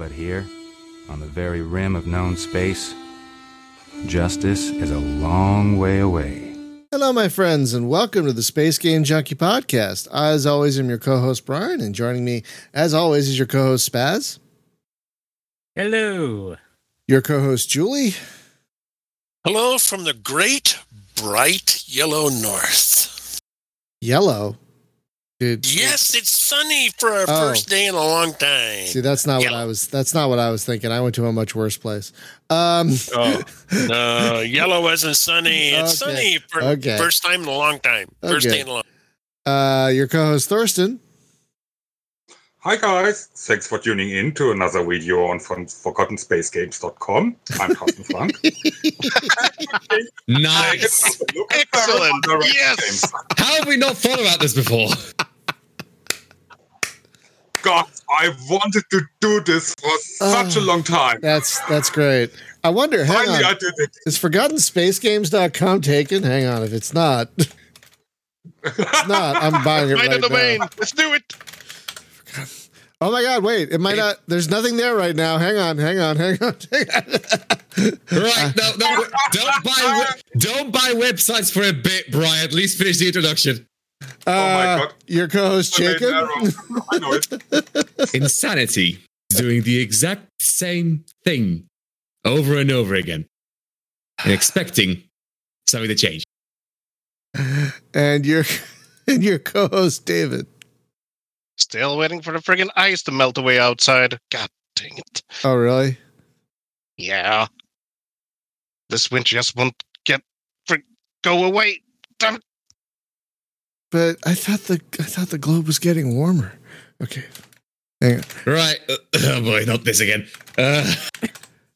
But here, on the very rim of known space, justice is a long way away. Hello, my friends, and welcome to the Space Game Junkie podcast. I, as always, I'm your co host, Brian, and joining me, as always, is your co host, Spaz, Hello. your co host, Julie, Hello from the great, bright yellow north. Yellow. Dude, Yes, it's sunny for our Oh. first day in a long time. See, that's not what I was. That's not what I was thinking. I went to a much worse place. Um, Oh, no, yellow isn't sunny. It's Okay. sunny for Okay. first time in a long time. First Okay. day in a long uh, your co-host, Thorsten. Hi guys, thanks for tuning in to another video on from ForgottenSpaceGames.com. I'm Carsten Frank. Nice. Excellent. Yes. How have we not thought about this before? God, I wanted to do this for such a Oh. long time. That's that's great. I wonder. Hang Finally, I on. did it. Is ForgottenSpaceGames.com taken? Hang on. If it's not, it's not. I'm buying it Right right in the now. Let's do it. Oh my God! Wait, it might not. There's nothing there right now. Hang on, hang on, hang on. Hang on. Right, no, no, don't buy don't buy websites for a bit, Brian. At least finish the introduction. Uh, my God. Your co-host Jacob. I know it. Insanity is doing the exact same thing over and over again and expecting something to change. and your and your co-host David. Still waiting for the friggin' ice to melt away outside. God dang it. Oh, really? Yeah. This winter just won't get frig- go away. Damn it. But I thought the I thought the globe was getting warmer. Okay. Hang on. Right. uh, oh boy, not this again. Uh,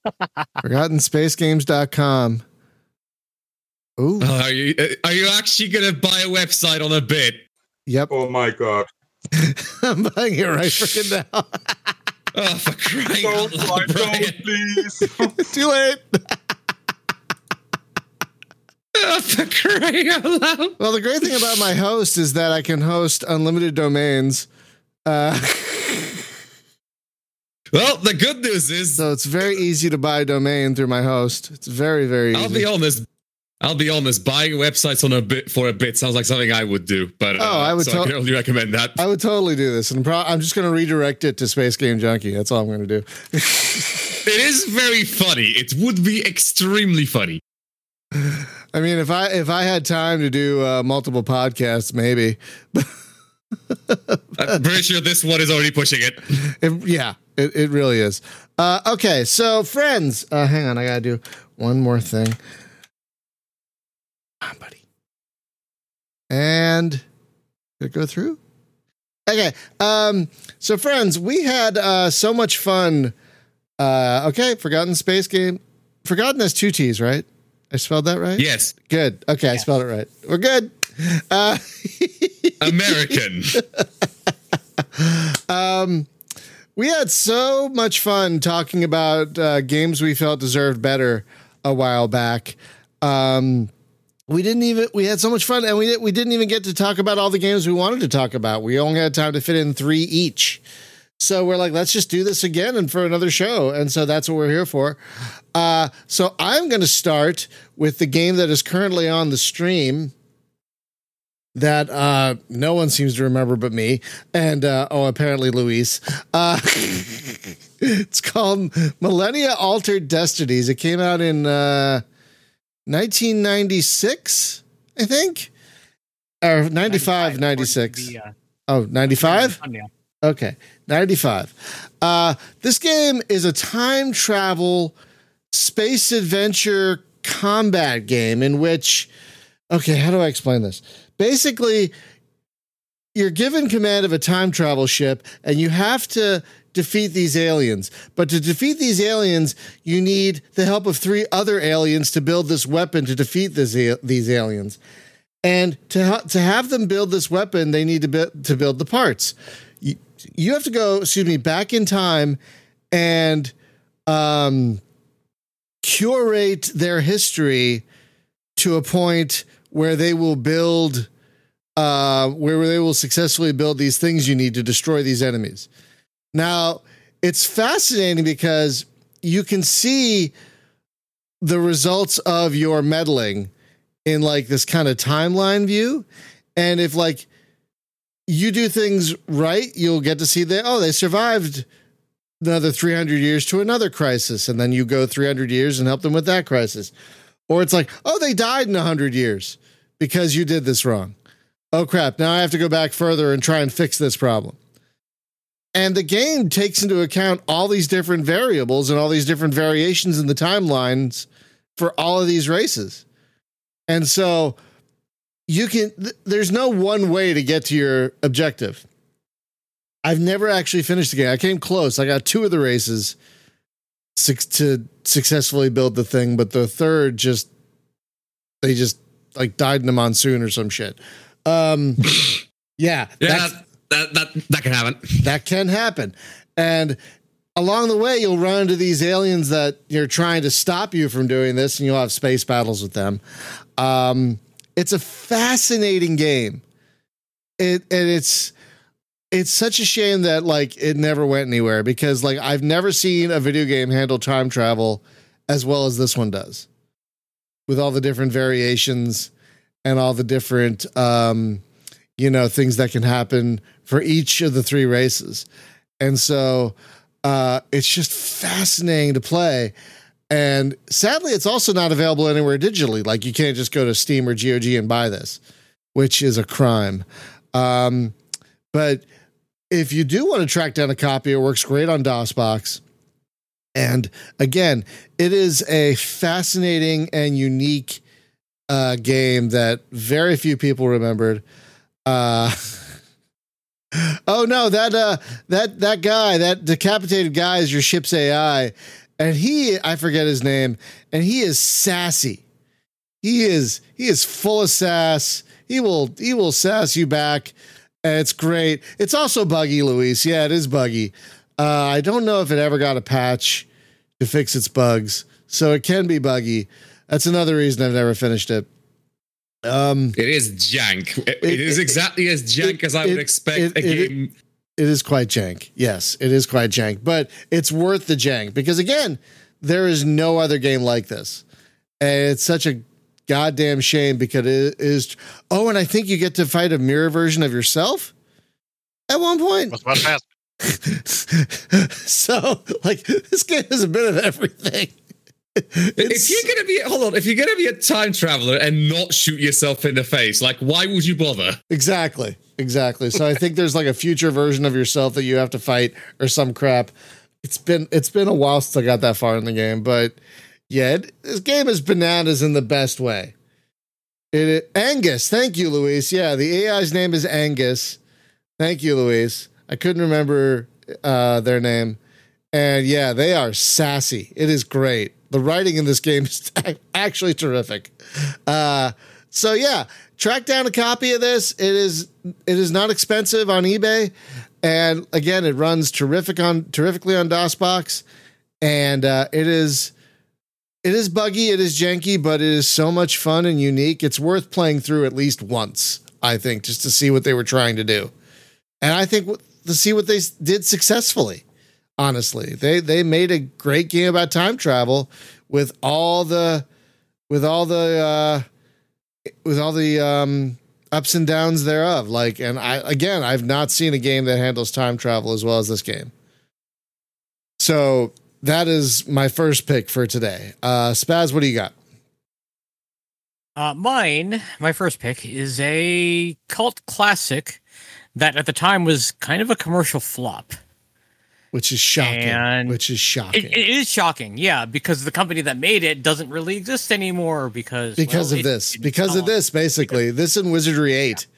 ForgottenSpaceGames.com. Ooh. oh, are you uh, are you actually gonna buy a website on a bit? Yep. Oh my god. I'm buying it right freaking now. Oh, for crying Don't, out loud, Brian! don't, please. Too late. For crying! Well, the great thing about my host is that I can host unlimited domains. Uh, Well, the good news is so it's very easy to buy a domain through my host. It's very, very I'll easy. be honest. I'll be honest. Buying websites on a bit for a bit sounds like something I would do, but uh, Oh, I would so to- I can only recommend that. I would totally do this, and pro- I'm just going to redirect it to Space Game Junkie. That's all I'm going to do. it is very funny. It would be extremely funny. I mean, if I if I had time to do uh, multiple podcasts, maybe. I'm pretty sure this one is already pushing it. It, yeah, it, it really is. Uh, okay, so friends, uh, hang on, I gotta do one more thing. Come on, buddy. And did it go through? Okay, um, so friends, we had uh, so much fun. Uh, okay, Forgotten Space Game. Forgotten has two T's, right? I spelled that right. Yes, Good. Okay, I spelled it right. We're good. Uh, American. um, we had so much fun talking about uh, games we felt deserved better a while back. Um, we didn't even we had so much fun, and we we didn't even get to talk about all the games we wanted to talk about. We only had time to fit in three each. So we're like, let's just do this again and for another show. And so that's what we're here for. Uh, so I'm going to start with the game that is currently on the stream that uh, no one seems to remember but me. And uh, oh, apparently Luis. Uh, it's called Millennia Altered Destinies. It came out in uh, 1996, I think. Or 95, 96. The, uh, Oh, 95? Okay, 95. Uh, this game is a time travel space adventure combat game in which, okay, how do I explain this? Basically, you're given command of a time travel ship and you have to defeat these aliens. But to defeat these aliens, you need the help of three other aliens to build this weapon to defeat this, these aliens. And to ha- to have them build this weapon, they need to build to build the parts. You, have to go, excuse me, back in time and um, curate their history to a point where they will build, uh, where they will successfully build these things you need to destroy these enemies. Now, it's fascinating because you can see the results of your meddling in like this kind of timeline view. And if like you do things right, you'll get to see that, oh, they survived another 300 years to another crisis. And then you go 300 years and help them with that crisis. Or it's like, oh, they died in 100 years because you did this wrong. Oh, crap. Now I have to go back further and try and fix this problem. And the game takes into account all these different variables and all these different variations in the timelines for all of these races. And so you can, th- there's no one way to get to your objective. I've never actually finished the game. I came close. I got two of the races six, to successfully build the thing, but the third just, they just like died in a monsoon or some shit. Um, yeah. Yeah, that, that, that, that can happen. that can happen. And along the way, you'll run into these aliens that you're trying to stop you from doing this, and you'll have space battles with them. Um, it's a fascinating game. It and it's it's such a shame that like it never went anywhere because like I've never seen a video game handle time travel as well as this one does, with all the different variations and all the different um, you know things that can happen for each of the three races. And so uh, it's just fascinating to play. And sadly, it's also not available anywhere digitally. Like you can't just go to Steam or GOG and buy this, which is a crime. Um, but if you do want to track down a copy, it works great on DOSBox. And again, it is a fascinating and unique uh, game that very few people remembered. Uh, oh no, that uh, that that guy, that decapitated guy, is your ship's AI, and he, I forget his name, and he is sassy. He is he is full of sass. He will he will sass you back. And it's great. It's also buggy, Luis. Yeah, it is buggy. Uh, I don't know if it ever got a patch to fix its bugs, so it can be buggy. That's another reason I've never finished it. Um, It is jank. It- It- it is it- exactly as jank it- as I would expect it- a it- game. It is quite jank. Yes, it is quite jank, but it's worth the jank because again, there is no other game like this. And it's such a goddamn shame because it is Oh, and I think you get to fight a mirror version of yourself at one point. Was about to so, like this game is a bit of everything. if you're gonna be hold on, if you're gonna be a time traveler and not shoot yourself in the face, like why would you bother? Exactly. Exactly. So I think there's like a future version of yourself that you have to fight or some crap. It's been it's been a while since I got that far in the game, but yeah, it, this game is bananas in the best way. It Angus, thank you, Luis. Yeah, the AI's name is Angus. Thank you, Luis. I couldn't remember uh, their name, and yeah, they are sassy. It is great. The writing in this game is actually terrific. Uh, so yeah, track down a copy of this. It is it is not expensive on eBay, and again, it runs terrific on terrifically on DOSBox, and uh, it is it is buggy, it is janky, but it is so much fun and unique. It's worth playing through at least once, I think, just to see what they were trying to do, and I think w- to see what they did successfully. Honestly, they they made a great game about time travel with all the with all the uh, with all the um, ups and downs thereof. Like, and I again, I've not seen a game that handles time travel as well as this game. So that is my first pick for today. Uh, Spaz, what do you got? Uh, mine, my first pick, is a cult classic that at the time was kind of a commercial flop. Which is shocking. And which is shocking. It, it is shocking, yeah, because the company that made it doesn't really exist anymore because because well, of it- this. it Because of gone. this, basically, this and Wizardry Eight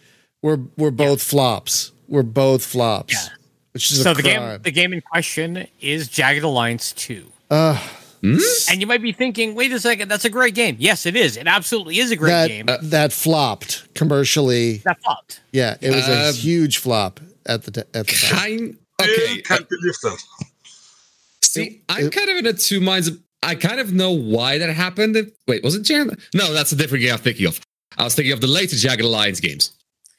were were both flops. Were both flops. Yeah. Which is So a the crime. game, the game in question is Jagged Alliance Two. Uh, And you might be thinking, wait a second, that's a great game. Yes, it is. It absolutely is a great that game. that flopped commercially. that flopped. Yeah, it was a Um, huge flop at the t- at the time. Kind Still okay. uh, can't believe that. See, I'm kind of in a two minds. I kind of know why that happened. Wait, was it Jagged? No, that's a different game I'm thinking of. I was thinking of the later Jagged Alliance games.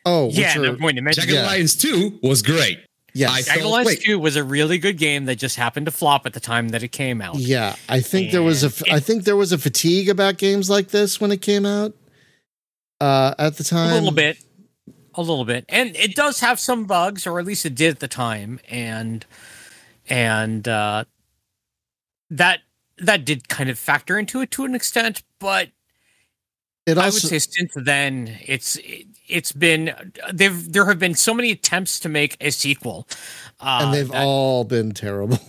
Oh, which Yeah, are- no point to mention. Jagged Yeah. Alliance 2 was great. Yes. I Jagged thought- Alliance wait. 2 was a really good game that just happened to flop at the time that it came out. Yeah, I think there was a f- And I think there was a fatigue about games like this when it came out. Uh, at the time, a little bit a little bit and it does have some bugs or at least it did at the time and and uh that that did kind of factor into it to an extent but It i would say since then it's it's been they've there have been so many attempts to make a sequel uh, and they've that- all been terrible.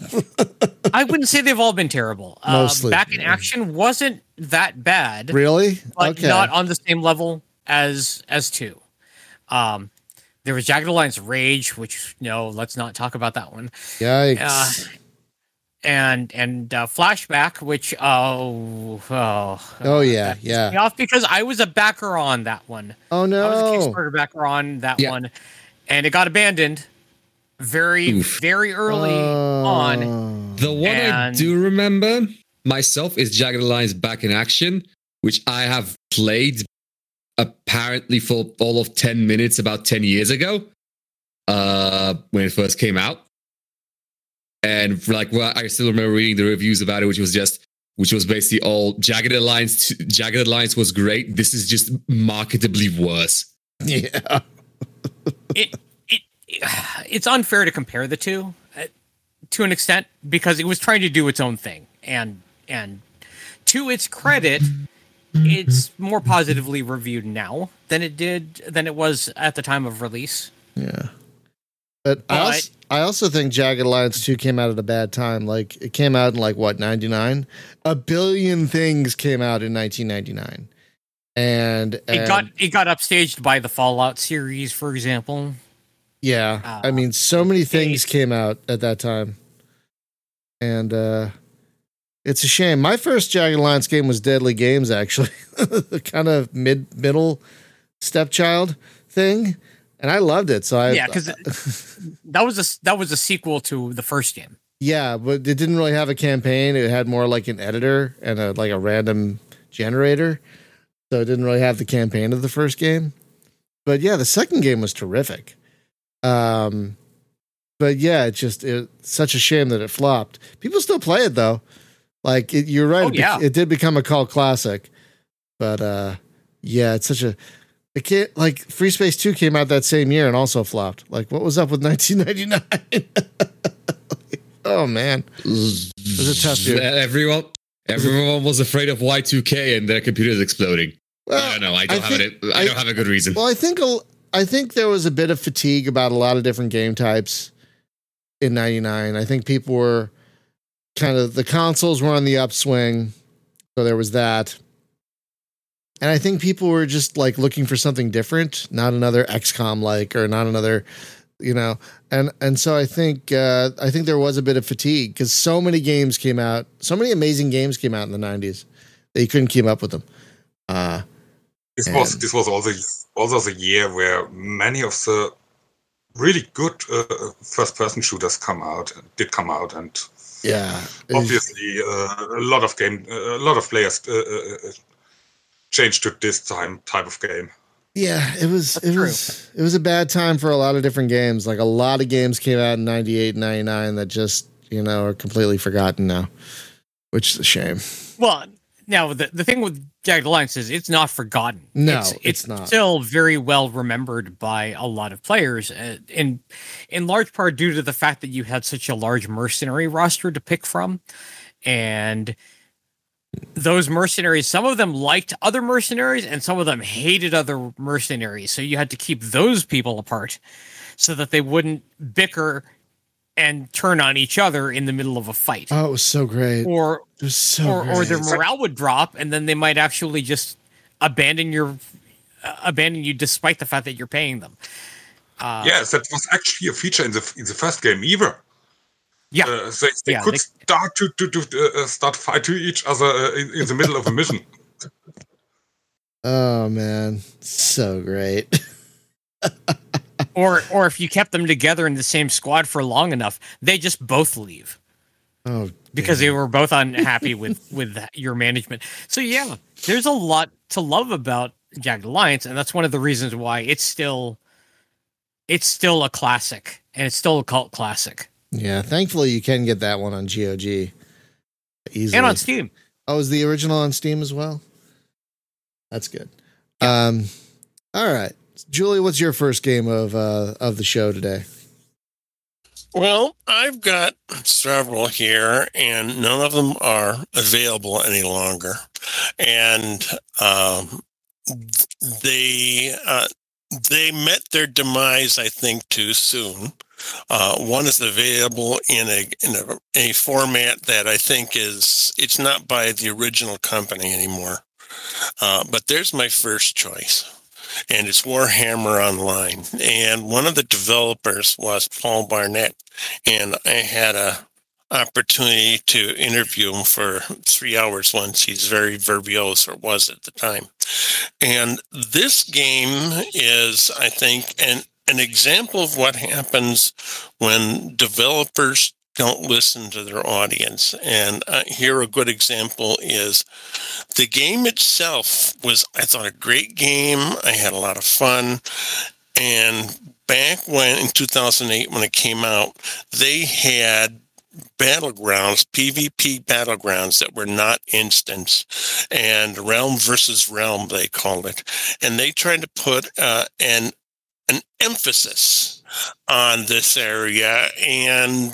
i wouldn't say they've all been terrible uh, Mostly, back in action wasn't that bad really? but okay. not on the same level as as two. Um, there was Jagged Alliance Rage, which no, let's not talk about that one. Yikes. Uh, and and uh, Flashback, which oh oh oh yeah, yeah. me off because I was a backer on that one. Oh no, I was a no. Kickstarter backer on that Yeah. one, and it got abandoned very Oof. very early Oh. on. The one I do remember myself is Jagged Alliance Back in Action, which I have played apparently for all of 10 minutes about 10 years ago uh, when it first came out. And like, well, I still remember reading the reviews about it, which was just, which was basically all Jagged Alliance. Jagged Alliance was great. This is just marketably worse. Yeah. it, it it's unfair to compare the two uh, to an extent because it was trying to do its own thing and and to its credit it's more positively reviewed now than it did than it was at the time of release Yeah. But, I, also, I also think Jagged Alliance 2 came out at a bad time. Like, it came out in, like, what, 99? A billion things came out in 1999. And, it got it got upstaged by the fallout series for example yeah, uh, I mean, so many things came out at that time. And, uh, it's a shame. My first Jagged Alliance game was Deadly Games, actually. the kind of mid middle stepchild thing. And I loved it. So I, yeah because that was a that was a sequel to the first game Yeah, but it didn't really have a campaign. It had more like an editor and a like a random generator. So it didn't really have the campaign of the first game. But yeah, the second game was terrific. Um but yeah, it's just it's such a shame that it flopped. People still play it though. Like it, you're right, Oh, it, be- yeah. it did become a cult classic. But uh yeah, it's such a it can't like Free Space 2 came out that same year and also flopped. Like what was up with 1999? oh man. was a tough year. Everyone, everyone was afraid of Y2K and their computers exploding. Well, I don't know. I don't have think- it. I, don't have a good reason. Well, I think I think there was a bit of fatigue about a lot of different game types in '99. I think people were kind of the consoles were on the upswing, so there was that. And I think people were just like looking for something different, not another XCOM like or not another, you know. And and so I think uh, I think there was a bit of fatigue because so many games came out, so many amazing games came out in the '90s that you couldn't keep up with them. Uh, This was this was also also the year where many of the really good uh, first-person shooters come out did come out, and yeah, obviously uh, a lot of game a lot of players uh, uh, uh, changed to this time type of game. Yeah, it was it true. was it was a bad time for a lot of different games. Like a lot of games came out in 98 and 99 that just, you know, are completely forgotten now. Which is a shame. Well, now the, the thing with Jagged Alliance is it's not forgotten. No, it's, it's not. still very well remembered by a lot of players, uh, in in large part due to the fact that you had such a large mercenary roster to pick from, and those mercenaries, some of them liked other mercenaries, and some of them hated other mercenaries. So you had to keep those people apart, so that they wouldn't bicker and turn on each other in the middle of a fight, Oh, it was so great. or It was so or, or their morale would drop and then they might actually just abandon your uh, abandon you despite the fact that you're paying them uh, yes, that was actually a feature in the in the first game either. yeah Uh, they they Yeah, could they- start to to, to uh, start fight to each other uh, in, in the middle of a mission. Oh man, so great. or or if you kept them together in the same squad for long enough they just both leave Oh, because damn. they were both unhappy with with your management so yeah there's a lot to love about jagged alliance and that's one of the reasons why it's still it's still a classic, and it's still a cult classic, Yeah, thankfully you can get that one on GOG easily. and on Steam. Oh, is the original on Steam as well? That's good. Um, all right, Julie, what's your first game of uh, of the show today? Well, I've got several here, and none of them are available any longer. And um, they uh, they met their demise, I think, too soon. Uh, one is available in a in a, a format that I think is it's not by the original company anymore. Uh, but there's my first choice and it's Warhammer Online. And one of the developers was Paul Barnett, and I had a opportunity to interview him for three hours once. He's very verbose, or was at the time. And this game is, I think, an an example of what happens when developers don't listen to their audience. And uh, here, a good example is the game itself was, I thought, a great game. I had a lot of fun. And back when, in 2008, when it came out, they had battlegrounds, PvP battlegrounds that were not instants, and realm versus realm, they called it. And they tried to put uh, an an emphasis on this area and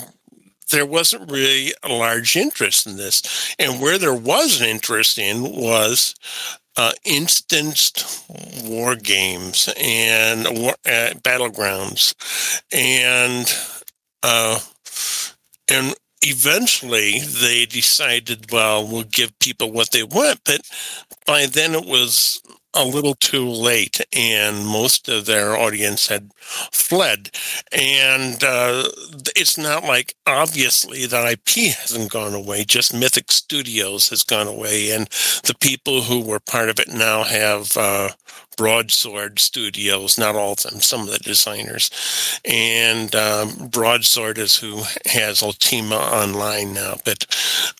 there wasn't really a large interest in this. And where there was an interest in was uh, instanced war games and war, uh, battlegrounds, and uh, and eventually they decided, well, we'll give people what they want. But by then it was a little too late, and most of their audience had fled. And uh, it's not like obviously that IP hasn't gone away, just Mythic Studios has gone away, and the people who were part of it now have. Uh, Broadsword Studios, not all of them, some of the designers. And um, Broadsword is who has Ultima Online now. But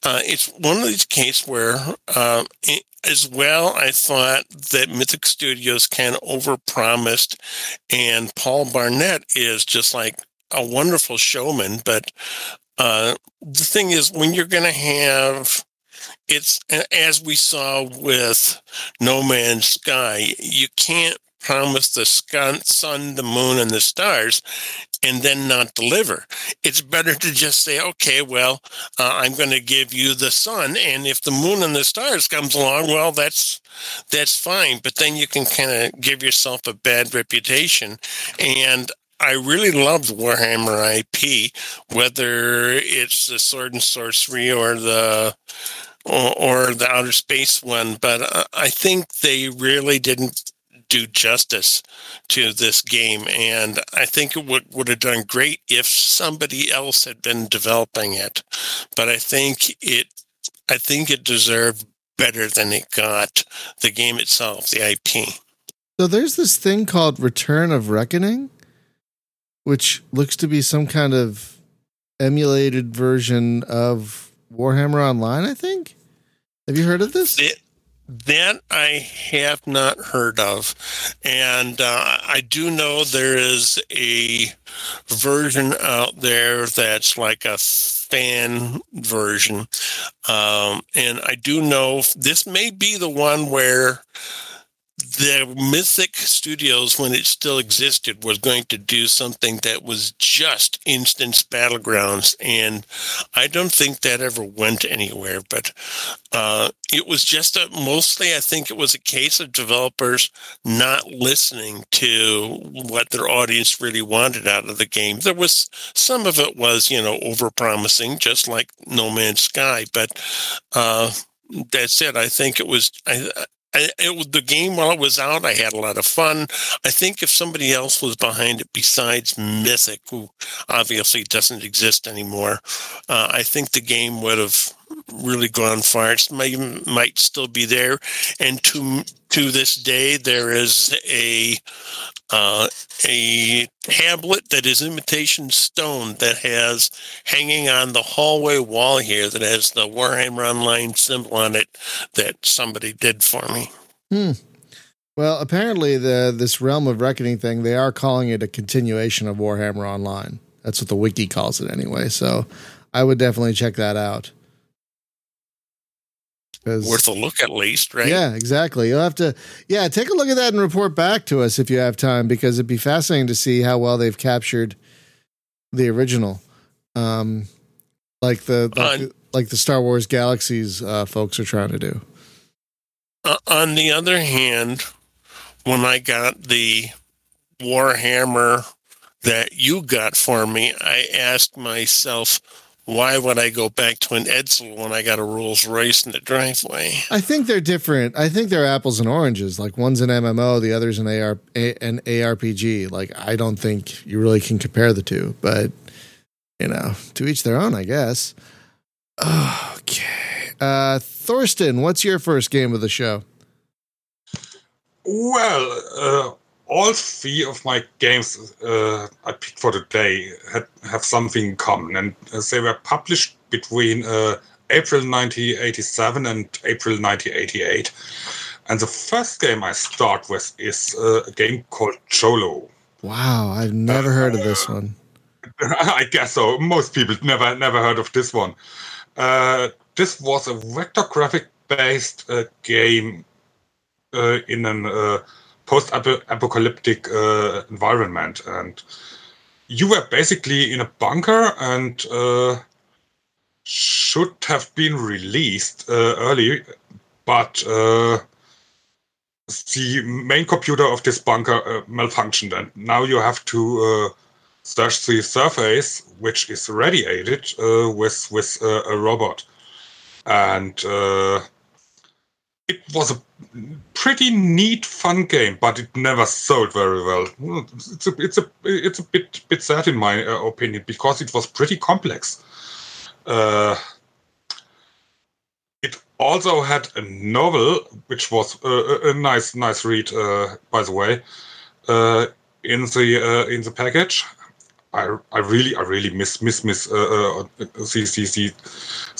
uh, it's one of these cases where, uh, it, as well, I thought that Mythic Studios kind of overpromised, and Paul Barnett is just like a wonderful showman. But uh, the thing is, when you're going to have it's as we saw with No Man's Sky, you can't promise the sun, the moon, and the stars and then not deliver. It's better to just say, okay, well, uh, I'm going to give you the sun, and if the moon and the stars comes along, well, that's that's fine. But then you can kind of give yourself a bad reputation. And I really loved Warhammer IP, whether it's the Sword and Sorcery or the or, the outer space one, but uh, I think they really didn't do justice to this game. And I think it would, would have done great if somebody else had been developing it. But I think it I think it deserved better than it got the game itself, the IP. So there's this thing called Return of Reckoning, which looks to be some kind of emulated version of Warhammer Online, I think. Have you heard of this? It, that I have not heard of. And uh, I do know there is a version out there that's like a fan version. Um, and I do know this may be the one where the Mythic Studios, when it still existed, was going to do something that was just instance battlegrounds, and I don't think that ever went anywhere. But uh, it was just a mostly, I think it was a case of developers not listening to what their audience really wanted out of the game. There was some of it was, you know, over promising, just like No Man's Sky, but. Uh, that said, I think it was. I, I, it, the game while it was out, I had a lot of fun. I think if somebody else was behind it besides Mythic, who obviously doesn't exist anymore, uh, I think the game would have really gone far. It might, might still be there, and to to this day, there is a uh, a tablet that is imitation stone that has hanging on the hallway wall here that has the Warhammer Online symbol on it that somebody did for me. Hmm. Well, apparently the this realm of reckoning thing, they are calling it a continuation of Warhammer Online. That's what the wiki calls it anyway. So I would definitely check that out. Worth a look at least, right? Yeah, exactly. You'll have to, yeah, take a look at that and report back to us if you have time, because it'd be fascinating to see how well they've captured the original, um, like the like, the, like the Star Wars Galaxies uh, folks are trying to do. Uh, on the other hand, when I got the Warhammer that you got for me, I asked myself, why would I go back to an Edsel when I got a Rolls Royce in the driveway? I think they're different. I think they're apples and oranges. Like one's an MMO, the other's an AR a, an ARPG. Like I don't think you really can compare the two, but you know, to each their own, I guess. Okay, uh, Thorsten, what's your first game of the show? Well, uh, all three of my games uh, I picked for today had, have something in common, and uh, they were published between uh, April 1987 and April 1988. And the first game I start with is uh, a game called Cholo. Wow, I've never heard of this one. I guess so. Most people never never heard of this one. Uh, this was a vector graphic based uh, game uh, in an uh, post apocalyptic uh, environment, and you were basically in a bunker and uh, should have been released uh, early, but uh, the main computer of this bunker uh, malfunctioned, and now you have to uh, search the surface, which is radiated with with a robot, and it was a pretty neat, fun game, but it never sold very well. It's a it's a it's a bit bit sad in my uh, opinion because it was pretty complex. Uh, it also had a novel, which was uh, a, nice nice read, uh, by the way, in the in the package. I, I really I really miss miss miss uh, uh, these these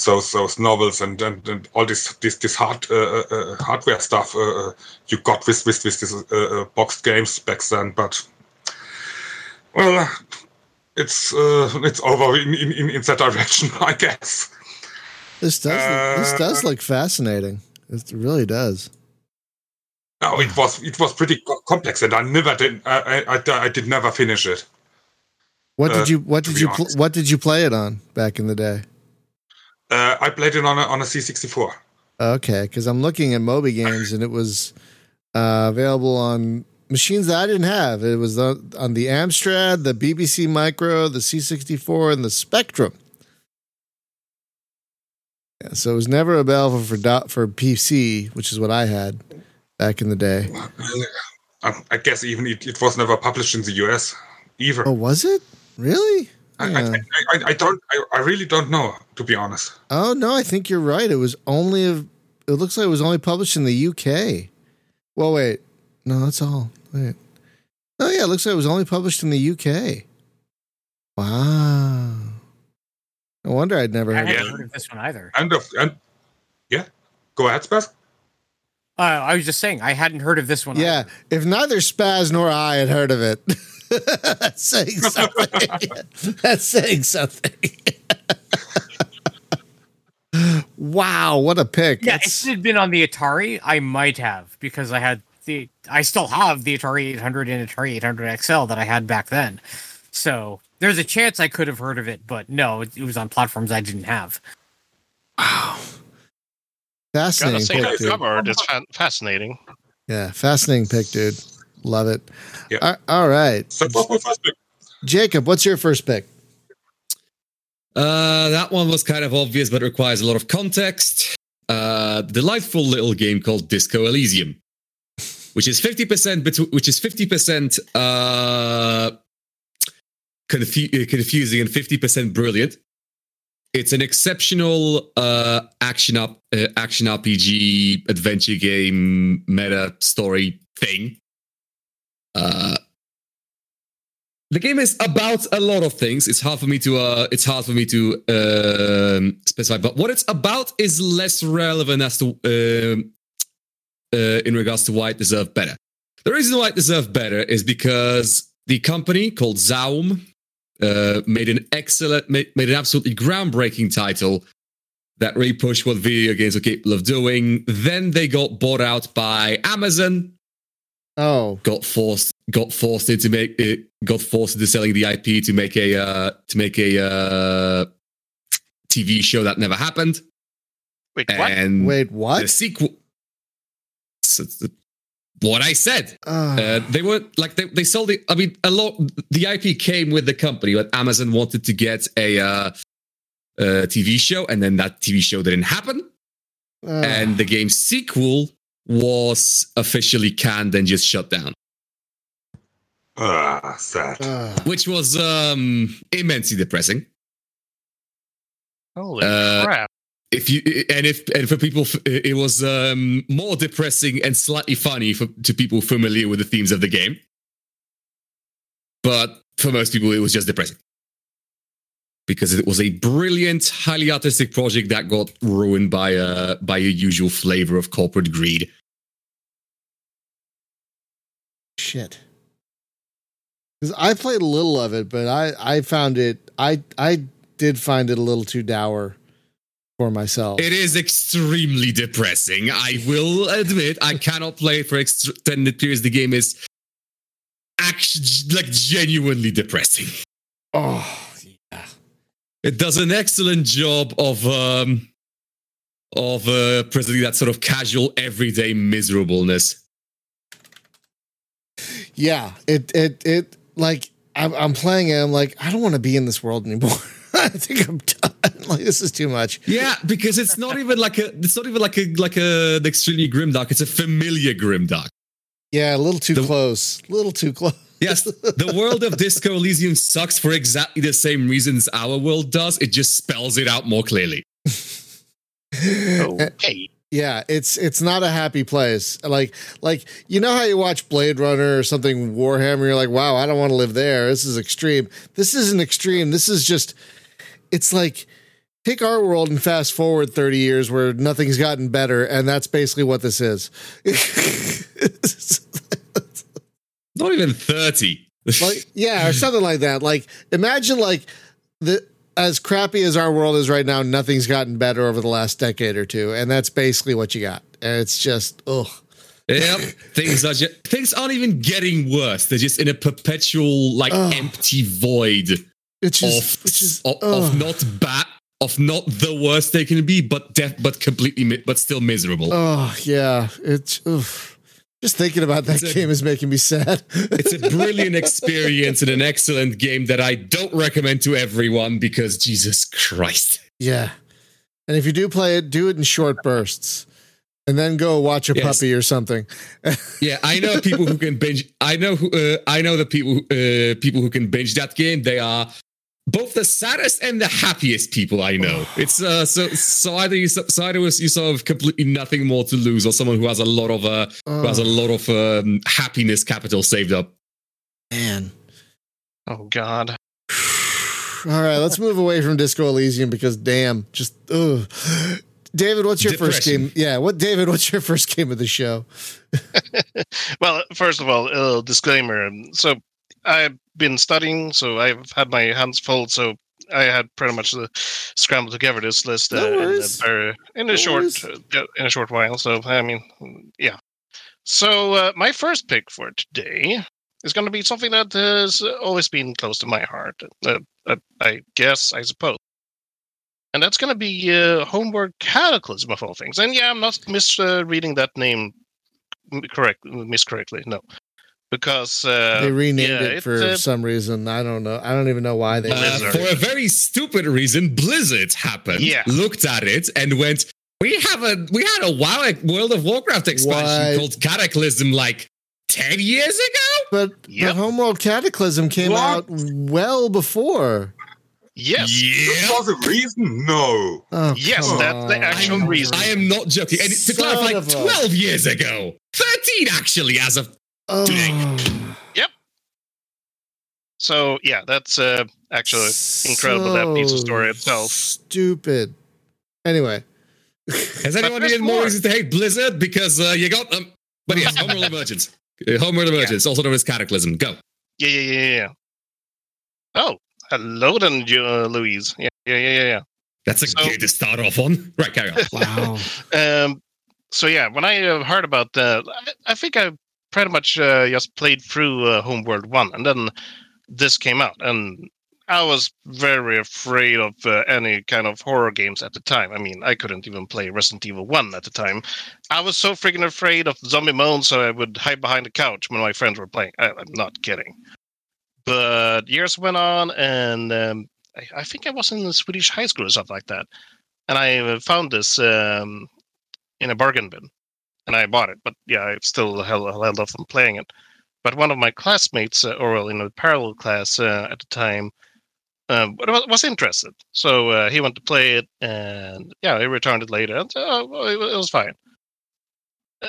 those those novels and and, and all this this this hard uh, uh, hardware stuff uh, uh, you got with with with this uh, uh, boxed games back then. But well, uh, it's uh, it's over in, in in that direction, I guess. This does this Uh, does look fascinating. It really does. No, it was it was pretty complex, and I never did I I, I, I did never finish it. What Uh, did you what did you pl- what did you play it on back in the day? Uh, I played it on a, on a C64. Okay, because I'm looking at Moby Games and it was uh, available on machines that I didn't have. It was on, on the Amstrad, the BBC Micro, the C64, and the Spectrum. Yeah, so it was never available for dot, for PC, which is what I had back in the day. I, I guess even it, it was never published in the US either. Oh, was it really? I, Yeah. I, I, I don't. I, I really don't know, to be honest. Oh no, I think you're right. It was only it looks like it was only published in the UK. Well, wait, no, that's all. Wait, oh yeah, it looks like it was only published in the UK. Wow, no wonder I'd never heard. hadn't of heard of this one either. And of and yeah, go ahead, Spaz. Uh, I was just saying I hadn't heard of this one. Yeah, either. if neither Spaz nor I had heard of it, that's saying something. that's saying something. wow, what a pick! yeah. That's- If it had been on the Atari, I might have because I had the. I still have the Atari 800 and Atari 800 XL that I had back then. So there's a chance I could have heard of it, but no, it, it was on platforms I didn't have. Gotta fascinating say, pick, dude. cover art fa- fascinating. Yeah, fascinating pick, dude. Love it. Yeah. All- all right, So what was my first pick? Jacob, what's your first pick? Uh, that one was kind of obvious, but requires a lot of context. Uh, delightful little game called Disco Elysium, which is fifty percent, betw- which is fifty percent uh, confu- uh, confusing and fifty percent brilliant. It's an exceptional uh, action up uh, action RPG adventure game meta story thing. Uh, the game is about a lot of things. It's hard for me to uh, it's hard for me to um, specify, but what it's about is less relevant as to um uh, in regards to why it deserved better. The reason why it deserved better is because the company called Zaum uh, made an excellent, made, made an absolutely groundbreaking title that really pushed what video games are capable of doing. Then they got bought out by Amazon, Oh, got forced got forced into make it got forced into selling the IP to make a uh, to make a uh, TV show that never happened. Wait, what? And wait, the what? sequel. So the- what I said. Uh, Uh, they were like they, they sold the. I mean, a lot. The IP came with the company, but Amazon wanted to get a, uh, a TV show, and then that TV show didn't happen. uh, and the game's sequel was officially canned and just shut down, Ah, sad. uh, which was um, immensely depressing. Holy uh, crap! If you and if and for people, it was um, more depressing and slightly funny for to people familiar with the themes of the game. But for most people, it was just depressing because it was a brilliant, highly artistic project that got ruined by a by a usual flavor of corporate greed. shit. Because I played a little of it, but I I found it I I did find it a little too dour for myself. It is extremely depressing. I will admit, I cannot play for extended periods. The game is actually like genuinely depressing. oh. It does an excellent job of um of uh, presenting that sort of casual, everyday miserableness. Yeah. It it it like I'm, I'm playing it. I'm like I don't want to be in this world anymore. I think I'm done. Like this is too much. Yeah, because it's not even like a it's not even like a like a an extremely grim dark. It's a familiar grim dark. Yeah, a little too The- close. A little too close. Yes, the world of Disco Elysium sucks for exactly the same reasons our world does. It just spells it out more clearly. Okay. Yeah, it's it's not a happy place. Like like you know how you watch Blade Runner or something Warhammer, you're like, wow, I don't want to live there. This is extreme. This isn't extreme. This is just it's like take our world and fast forward 30 years where nothing's gotten better, and that's basically what this is. Not even 30. like yeah, or something like that. Like imagine like the as crappy as our world is right now, nothing's gotten better over the last decade or two, and that's basically what you got. And it's just ugh. Yep. things are just, things aren't even getting worse. They're just in a perpetual like Ugh. empty void Which is of, which is of, of not bad of not the worst they can be, but def- but completely mi- but still miserable. Oh yeah, it's oof. Just thinking about that a- game is making me sad. It's a brilliant experience and an excellent game that I don't recommend to everyone because Jesus Christ. yeah, and if you do play it, do it in short bursts, and then go watch a Yes. puppy or something. Yeah, I know people who can binge. I know who. Uh, I know the people. Uh, people who can binge that game. They are both the saddest and the happiest people I know. It's uh, so so either you so either you sort of completely nothing more to lose, or someone who has a lot of uh, who has a lot of um, happiness capital saved up. man. Oh God. All right, let's move away from Disco Elysium because damn, just ugh. David, what's your first game? Yeah, what David, what's your first game of the show? Well, first of all, a little disclaimer. So I've been studying, so I've had my hands full. So I had pretty much uh, scrambled together this list No uh, in, a very, in a No short uh, in a short while. So I mean, yeah. So uh, my first pick for today is going to be something that has always been close to my heart. Uh, uh, I guess, I suppose. And that's going to be uh, Homeworld Cataclysm of all things. And yeah, I'm not misreading that name correct, miscorrectly. No, because uh, they renamed yeah, it for uh, some reason. I don't know. I don't even know why they. Uh, Blizzard. for a very stupid reason, Blizzard happened, Yeah. looked at it, and went, "We have a we had a WoW World of Warcraft expansion What? called Cataclysm like ten years ago." but Yep. but Homeworld Cataclysm came What? out well before. yes, This Yeah. was a reason? No. Oh, Yes, come that's the actual I'm- reason. I am not joking. And to Son clarify, of a- 12 years ago. 13 actually, as of Oh. Yep. So yeah, that's uh, actually incredible, that piece of story itself. Stupid. Anyway, has anyone there's needed more more. reasons to hate Blizzard? Because uh, you got them. But yes, Homeworld Emergence. Uh, Homeworld Emergence, also known as Cataclysm. Go. Yeah, yeah, yeah, yeah. Oh, hello then, uh, Luis. Yeah, yeah, yeah, yeah, yeah. That's a So- good to start off on. Right, carry on. Wow. Um, so yeah, when I uh, heard about the, I, I think I pretty much uh, just played through uh, Homeworld One, and then this came out, and I was very afraid of uh, any kind of horror games at the time. I mean, I couldn't even play Resident Evil One at the time. I was so freaking afraid of zombie moans, so I would hide behind the couch when my friends were playing. I, I'm not kidding. But years went on, and um, I, I think I was in the Swedish high school or something like that, and I uh, found this. Um, in a bargain bin, and I bought it. But yeah, I still held, off from playing it. But one of my classmates, uh, or well, in a parallel class uh, at the time, um, wa- was interested. So uh, he went to play it, and yeah, he returned it later, and uh, it, was fine.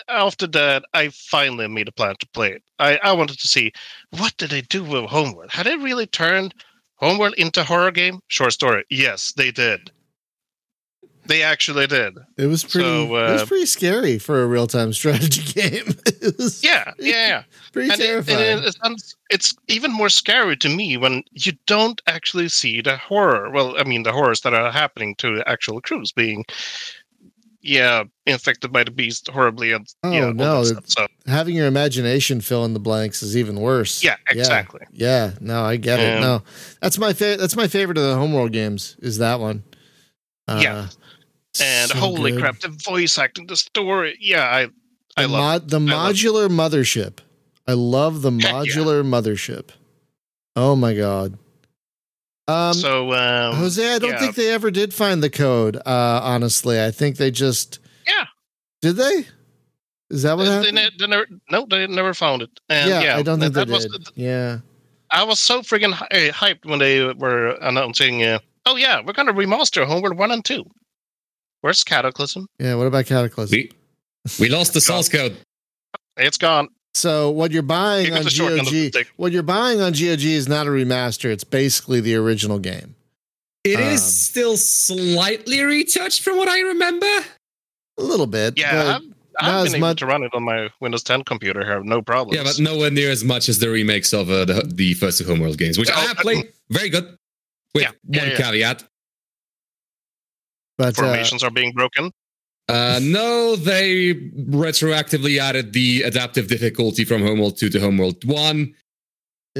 After that, I finally made a plan to play it. I, I wanted to see what did they do with Homeworld. Had they really turned Homeworld into a horror game? Short story. Yes, they did. They actually did. It was pretty. So, it was uh, pretty scary for a real time strategy game. it Yeah, yeah, yeah. pretty and, terrifying. it- it's, it's even more scary to me when you don't actually see the horror. Well, I mean, the horrors that are happening to the actual crews being, yeah, infected by the beast horribly. And Oh, yeah, all no, stuff. So Having your imagination fill in the blanks is even worse. yeah, exactly. Yeah, no, I get it. Um, No, that's my favorite. That's my favorite of the homeworld games. Is that one? Uh, Yeah. And so holy good. crap, the voice acting, the story. Yeah, I, I the, love. mod, the I love modular mothership. I love the Heck yeah. modular mothership. Oh my god. Um, so, um, Jose, I don't yeah. think they ever did find the code. Uh, honestly, I think they just. Yeah. Did they? Is that what they, happened? ne- they never, no, they never found it. And yeah, yeah, I don't think that, they that was did. yeah. I was so freaking uh, hyped when they were announcing, uh, oh yeah, we're gonna remaster Homeworld One and Two. Where's Cataclysm? Yeah. What about Cataclysm? We, we lost the source code. It's gone. So what you're buying on the short end of the GOG, what you're buying on GOG is not a remaster. It's basically the original game. It is Um, still slightly retouched from what I remember. A little bit. Yeah, but I've, not I've as been able much- to run it on my Windows 10 computer here, no problem. Yeah, but nowhere near as much as the remakes of uh, the, the first two Homeworld games, which I Oh, have uh, played. Very good. With Yeah, yeah, one yeah. caveat. But uh, formations are being broken. Uh, no, they retroactively added the adaptive difficulty from Homeworld 2 to Homeworld 1.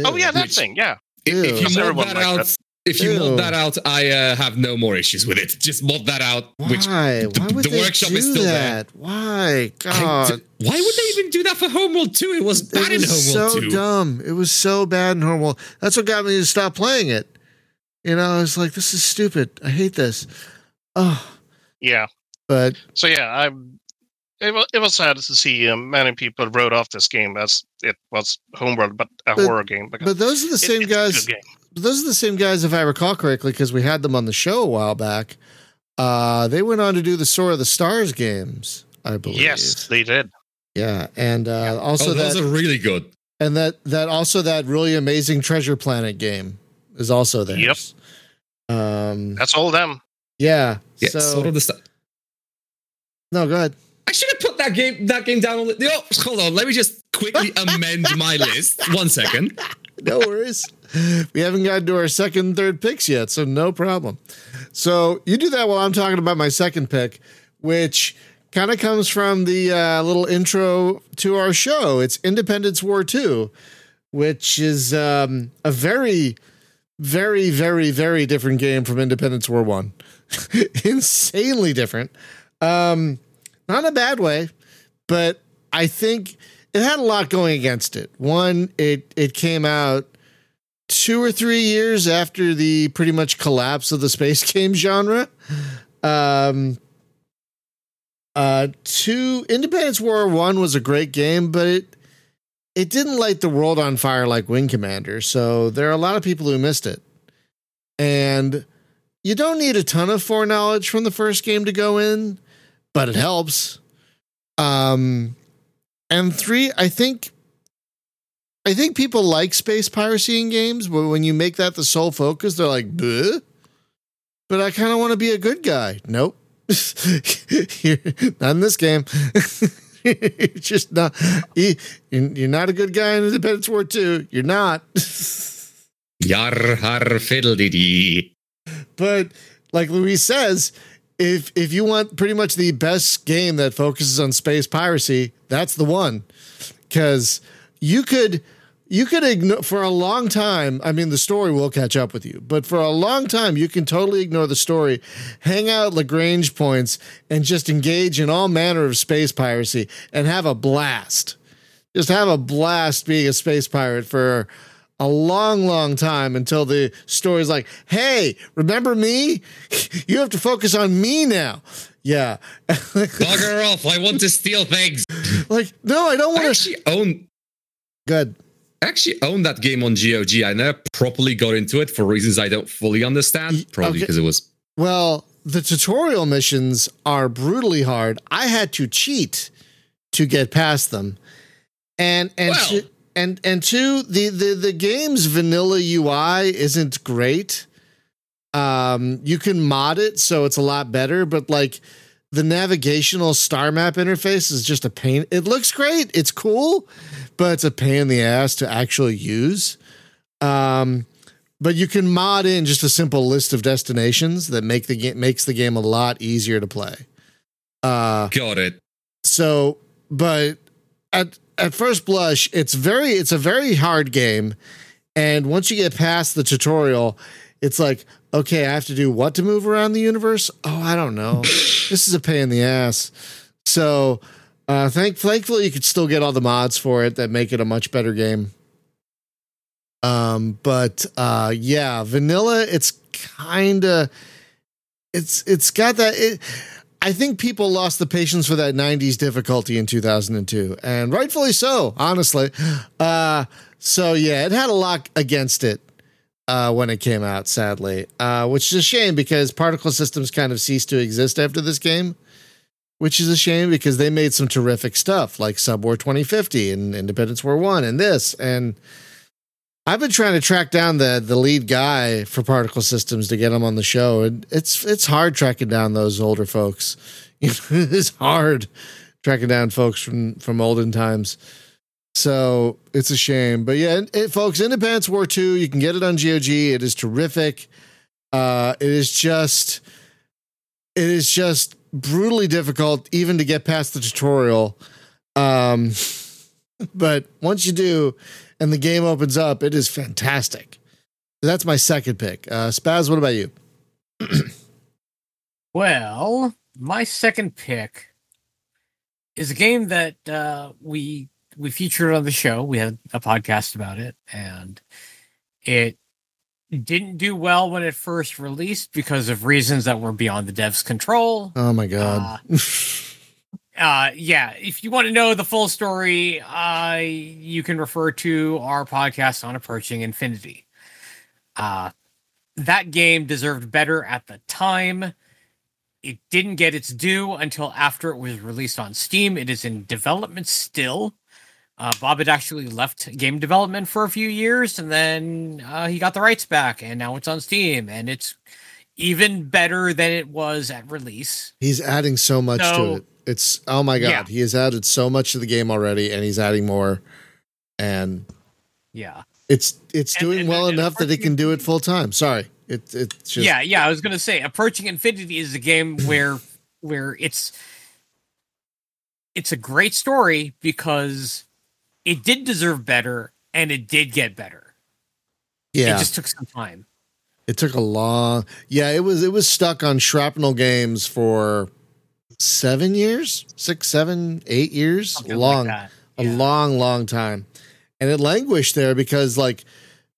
Oh yeah, that thing. Yeah, If, if you Because mod that out, that. if you Ew. mod that out, I uh, have no more issues with it. Just mod that out. why? Which Why the- would the they workshop do is still there. that? Why? I God, d- why would they even do that for Homeworld 2? It was bad it in was Homeworld so 2. dumb. It was so bad in Homeworld. That's what got me to stop playing it. You know, I was like, this is stupid. I hate this. Oh, yeah. but So yeah, I. It was, it was sad to see um, many people wrote off this game as it was Homeworld, but a But- horror game. Because but those are the same it's a guys. good those are the same guys, if I recall correctly, because we had them on the show a while back. Uh, they went on to do the Sword of the Stars games, I believe. Yes, they did. Yeah, and uh, also oh, those that, are really good. and that that also that really amazing Treasure Planet game is also there. Yep. Um. That's all them. Yeah. Yeah, so sort of the stuff. no, go ahead. I should have put that game that game down on the. Oh, hold on. Let me just quickly amend my list. One second. No worries. we haven't gotten to our second and third picks yet, so no problem. So you do that while I'm talking about my second pick, which kind of comes from the uh, little intro to our show. It's Independence War 2, which is um, a very, very, very, very different game from Independence War 1. Insanely different. Um, not in a bad way, but I think it had a lot going against it. One, it it came out two or three years after the pretty much collapse of the space game genre. Um, uh, two, Independence War One was a great game, but it it didn't light the world on fire like Wing Commander. So there are a lot of people who missed it, and you don't need a ton of foreknowledge from the first game to go in, but it helps. Um, and three, I think I think people like space piracy in games, but when you make that the sole focus, they're like, Bleh? but I kind of want to be a good guy. Nope. Not in this game. you're just not. You, you're not a good guy in Independence War Two. You're not. Yar har fiddle-dee-dee. But like Luis says, if if you want pretty much the best game that focuses on space piracy, that's the one. Because you could you could ignore for a long time. I mean, the story will catch up with you, but for a long time, you can totally ignore the story, hang out Lagrange points, and just engage in all manner of space piracy and have a blast. Just have a blast being a space pirate for a long, long time until the story's like, hey, remember me? You have to focus on me now. Yeah. Bugger off! I want to steal things. like, no, I don't want to. actually own Good. I actually own that game on GOG. I never properly got into it for reasons I don't fully understand. Probably okay. because it was Well, the tutorial missions are brutally hard. I had to cheat to get past them, and and Well. two, and and two, the the the game's vanilla UI isn't great. Um, you can mod it so it's a lot better, but like the navigational star map interface is just a pain. It looks great, it's cool, but it's a pain in the ass to actually use. Um, but you can mod in just a simple list of destinations that make the game makes the game a lot easier to play. Uh, got it. so, but at at first blush, it's very it's a very hard game, and once you get past the tutorial, it's like okay, I have to do what to move around the universe. Oh, I don't know. this is a pain in the ass. So, uh, thank thankfully you could still get all the mods for it that make it a much better game. Um, but uh, yeah, vanilla. It's kind of it's it's got that. It, I think people lost the patience for that 90s difficulty in 2002, and rightfully so, honestly. Uh, so, yeah, it had a lot against it uh, when it came out, sadly, uh, which is a shame because particle systems kind of ceased to exist after this game, which is a shame because they made some terrific stuff like Subwar 2050 and Independence War 1 and this. And I've been trying to track down the the lead guy for particle systems to get him on the show, and it's it's hard tracking down those older folks. it's hard tracking down folks from from olden times. So it's a shame, but yeah, it, folks, Independence War Two, you can get it on GOG. It is terrific. Uh, it is just, it is just brutally difficult even to get past the tutorial. Um, but once you do, and the game opens up, it is fantastic. That's my second pick. Uh, Spaz, what about you? Well, my second pick is a game that uh, we we featured on the show. We had a podcast about it, and it didn't do well when it first released because of reasons that were beyond the dev's control. Oh my god. uh yeah if you want to know the full story uh you can refer to our podcast on approaching infinity uh that game deserved better at the time it didn't get its due until after it was released on steam it is in development still uh, Bob had actually left game development for a few years, and then uh, he got the rights back, and now it's on Steam, and it's even better than it was at release. He's adding so much to it. It's oh my god, Yeah. he has added so much to the game already, and he's adding more. And Yeah, it's it's And- doing and- well and enough that it can do it full time. Sorry, it it's just yeah, yeah. I was gonna say, approaching infinity is a game where where it's it's a great story because it did deserve better and it did get better. yeah. It just took some time. It took a long yeah, it was it was stuck on shrapnel games for seven years, six, seven, eight years. Something long. like that. a long, long time. And it languished there because like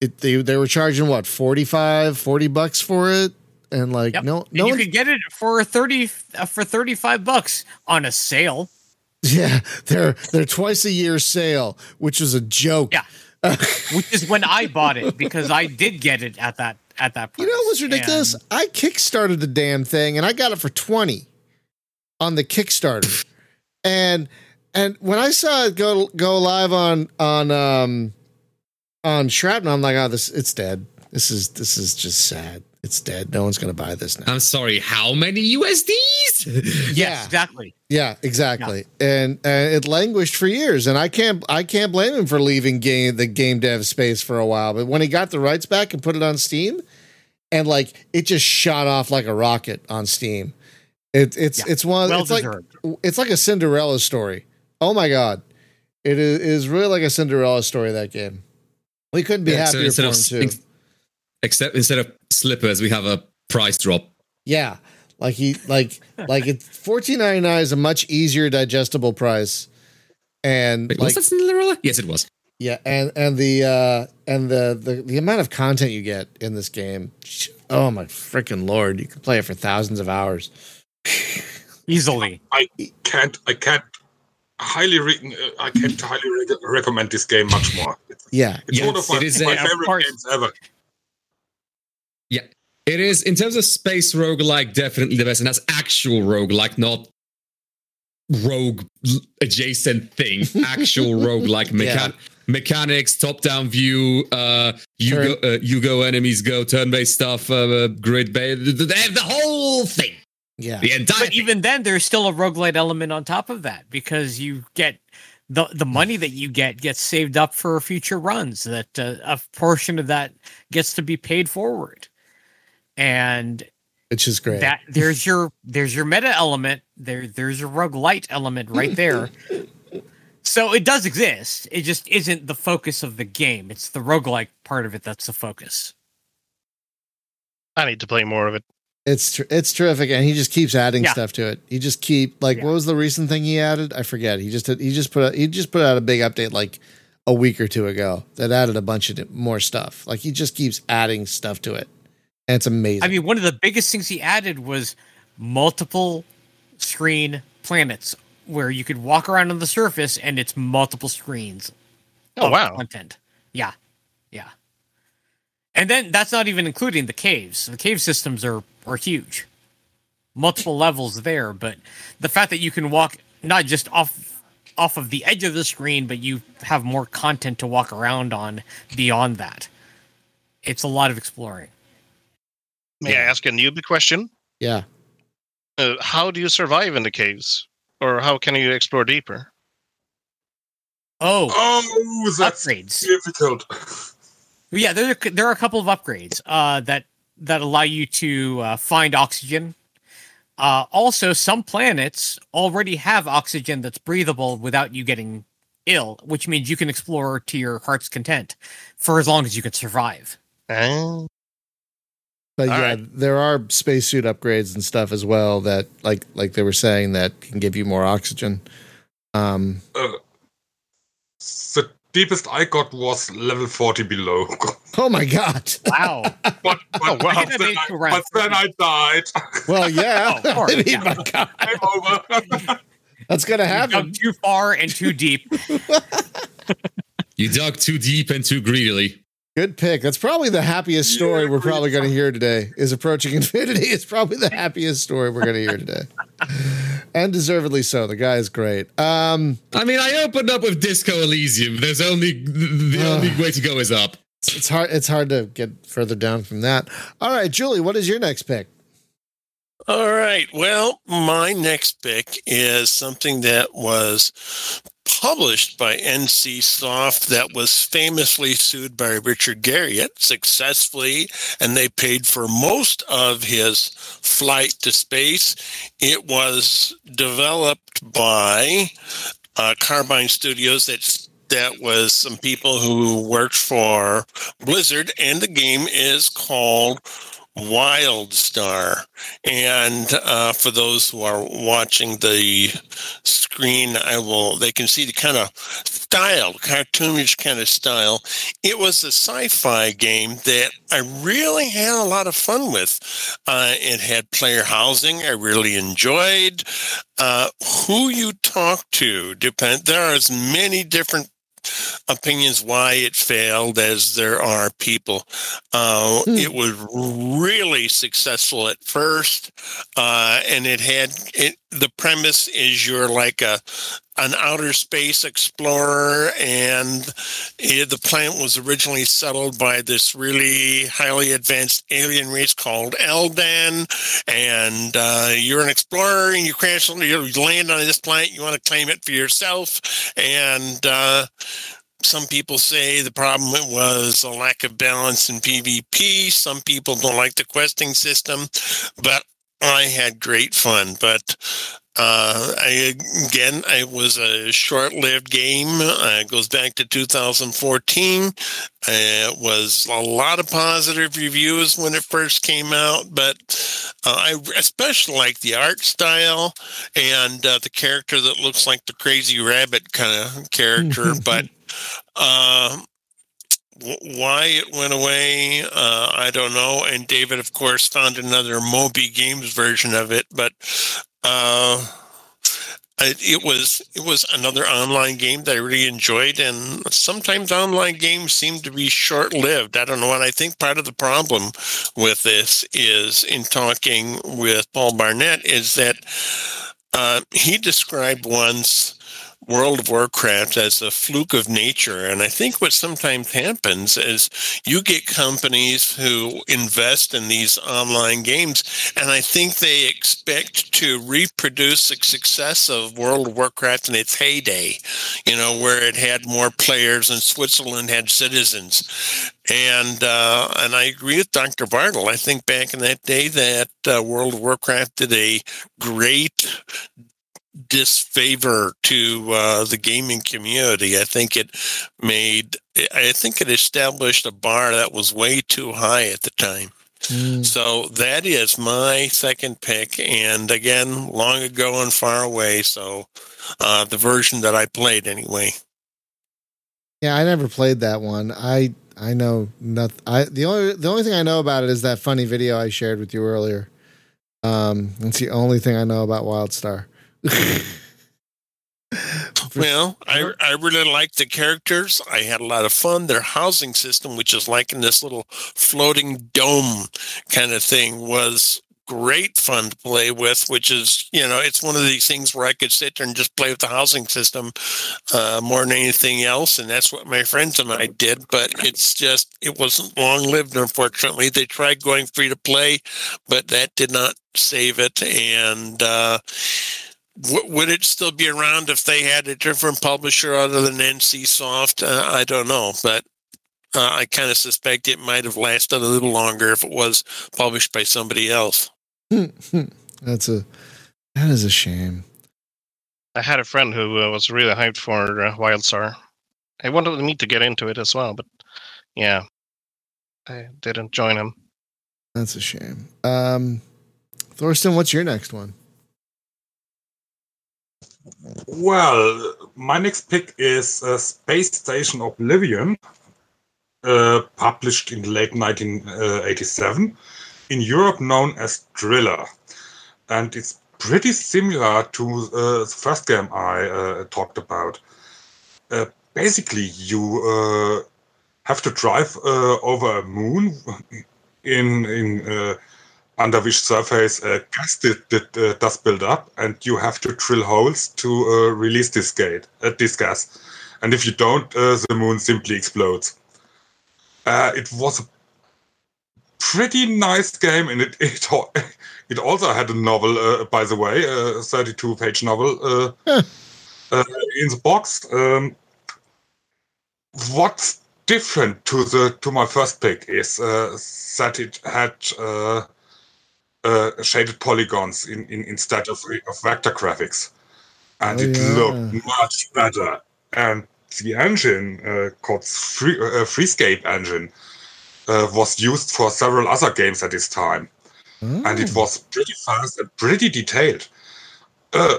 it, they they were charging what 45, 40 bucks for it. And like Yep. no And no you one, could get it for thirty uh, for thirty five bucks on a sale. yeah, they're they're twice a year sale, which was a joke. Yeah. which is when I bought it because I did get it at that at that price. You know it was ridiculous? And- I kickstarted the damn thing and I got it for 20 on the Kickstarter. and and when I saw it go go live on on um on Shrapnel, I'm like, oh, this it's dead. This is this is just sad. It's dead. No one's going to buy this now. I'm sorry, how many USDs? Yeah. exactly. Yeah, exactly. And uh, it languished for years, and I can't I can't blame him for leaving game the game dev space for a while. But when he got the rights back and put it on Steam, and like it just shot off like a rocket on Steam. It, it's Yeah. it's one Well it's like it's like a Cinderella story. Oh my god, it is, is really like a Cinderella story. That game. We couldn't be Yeah, happier instead for of him too. except instead of slippers, we have a price drop. Yeah, like he like like it fourteen ninety nine is a much easier digestible price, and Wait, like was that Cinderella? Yes, it was. yeah, and and the uh and the the the amount of content you get in this game, oh my freaking lord, you can play it for thousands of hours. Easily. I can't. I can't highly. Re- uh, I can't highly re- recommend this game much more. It's, Yeah, it's one Yes, of my, it is my a- favorite course. games ever. Yeah, it is in terms of space roguelike, definitely the best, and that's actual roguelike, not rogue adjacent thing. Actual roguelike mechan- mechanics, top-down view. Uh, you Turn- go, uh, you go, enemies go, turn-based stuff, uh, grid based, they have the whole thing, yeah, the entire. But thing. even then, there's still a roguelite element on top of that because you get the the money that you get gets saved up for future runs. That uh, a portion of that gets to be paid forward, and which is great. that there's your there's your meta element. There there's your roguelite element right there. so it does exist. It just isn't the focus of the game. It's the roguelike part of it that's the focus. I need to play more of it. It's tr- it's terrific, and he just keeps adding Yeah. stuff to it. He just keep like Yeah. what was the recent thing he added? I forget. He just he just put a, he just put out a big update like a week or two ago that added a bunch of more stuff. Like he just keeps adding stuff to it, and it's amazing. I mean, one of the biggest things he added was multiple screen planets where you could walk around on the surface and it's multiple screens. Oh wow! Content. Yeah. Yeah. And then that's not even including the caves. The cave systems are are huge. Multiple levels there, but the fact that you can walk not just off off of the edge of the screen, but you have more content to walk around on beyond that. It's a lot of exploring. May I ask a newbie question? yeah, Uh, how do you survive in the caves, or how can you explore deeper? Oh, Oh, that's upgrades. difficult. Yeah, there are, there are a couple of upgrades uh, that that allow you to uh, find oxygen. Uh, also, some planets already have oxygen that's breathable without you getting ill, which means you can explore to your heart's content for as long as you can survive. Ah, but All yeah, right. there are spacesuit upgrades and stuff as well that like like they were saying that can give you more oxygen. Um, Uh, the deepest I got was level 40 below. oh my god. Wow. but but, Oh, wow. I get that then, I, but then I died. Well, yeah. Oh, course, I mean, yeah. my god, Game over. that's gonna happen. dug too far and too deep. You dug too deep and too greedily. Good pick. That's probably the happiest story Yeah, we're probably going to hear today. Is approaching infinity. It's probably the happiest story we're going to hear today, and deservedly so. The guy is great. Um, I mean, I opened up with Disco Elysium. There's only the only way to go is up. it's, it's hard. It's hard to get further down from that. All right, Julie, what is your next pick? All right. Well, my next pick is something that was published by NC Soft that was famously sued by Richard Garriott successfully, and they paid for most of his flight to space. It was developed by uh, Carbine Studios. That's that was some people who worked for Blizzard, and the game is called Wildstar. And uh, for those who are watching the screen, I will. They can see the kind of style, cartoonish kind of style. It was a sci-fi game that I really had a lot of fun with. Uh, it had player housing. I really enjoyed. Uh, who you talk to depend. There are as many different opinions why it failed as there are people. Uh, Hmm. It was really successful at first, uh, and it had it the premise is you're like a an outer space explorer, and eh, the planet was originally settled by this really highly advanced alien race called Eldan. And uh, you're an explorer, and you crash, you land on this planet. You want to claim it for yourself, and uh, some people say the problem was a lack of balance in PvP. Some people don't like the questing system, but I had great fun. But uh, I, again, it was a short-lived game. Uh, it goes back to 2014. Uh, it was a lot of positive reviews when it first came out, but uh, I especially like the art style and uh, the character that looks like the crazy rabbit kind of character. but uh, why it went away, uh, I don't know. And David, of course, found another Moby Games version of it, but uh, it was it was another online game that I really enjoyed, and sometimes online games seem to be short lived. I don't know, and I think part of the problem with this is in talking with Paul Barnett is that uh, he described once World of Warcraft as a fluke of nature. And I think what sometimes happens is you get companies who invest in these online games, and I think they expect to reproduce the success of World of Warcraft in its heyday, you know, where it had more players and Switzerland had citizens. And uh, and I agree with Dr. Bartle. I think back in that day that uh, World of Warcraft did a great disfavor to uh, the gaming community. I think it made, I think it established a bar that was way too high at the time. Mm. So that is my second pick, and again, long ago and far away. So uh, the version that I played, anyway. Yeah, I never played that one. I I know nothing. I the only the only thing I know about it is that funny video I shared with you earlier. Um, that's the only thing I know about WildStar. Well, I, I really like the characters. I had a lot of fun. Their housing system, which is like in this little floating dome kind of thing, was great fun to play with, which is, you know, it's one of these things where I could sit there and just play with the housing system uh, more than anything else. And that's what my friends and I did. But it's just, it wasn't long lived, unfortunately. They tried going free to play, but that did not save it. And, uh, w- would it still be around if they had a different publisher other than NCSoft? Uh, I don't know, but uh, I kind of suspect it might have lasted a little longer if it was published by somebody else. That's a that is a shame. I had a friend who uh, was really hyped for uh, WildStar. I wanted me to get into it as well, but yeah, I didn't join him. That's a shame. Um, Thorsten, what's your next one? Well, my next pick is uh, Space Station Oblivion, uh, published in late 1987, in Europe known as Driller. And it's pretty similar to uh, the first game I uh, talked about. Uh, basically, you uh, have to drive over a moon in in under which surface uh, gas did, did, uh, does build up, and you have to drill holes to uh, release this, gate, uh, this gas. And if you don't, uh, the moon simply explodes. Uh, it was a pretty nice game, and it it, it also had a novel, by the way, a 32-page novel huh. in the box. Um, what's different to the to my first pick is that it had uh, shaded polygons in, in, instead of, of vector graphics. And oh, it yeah. looked much better. And the engine uh, called Free, uh, Freescape engine uh, was used for several other games at this time. Oh. And it oh. was pretty fast and pretty detailed. Uh,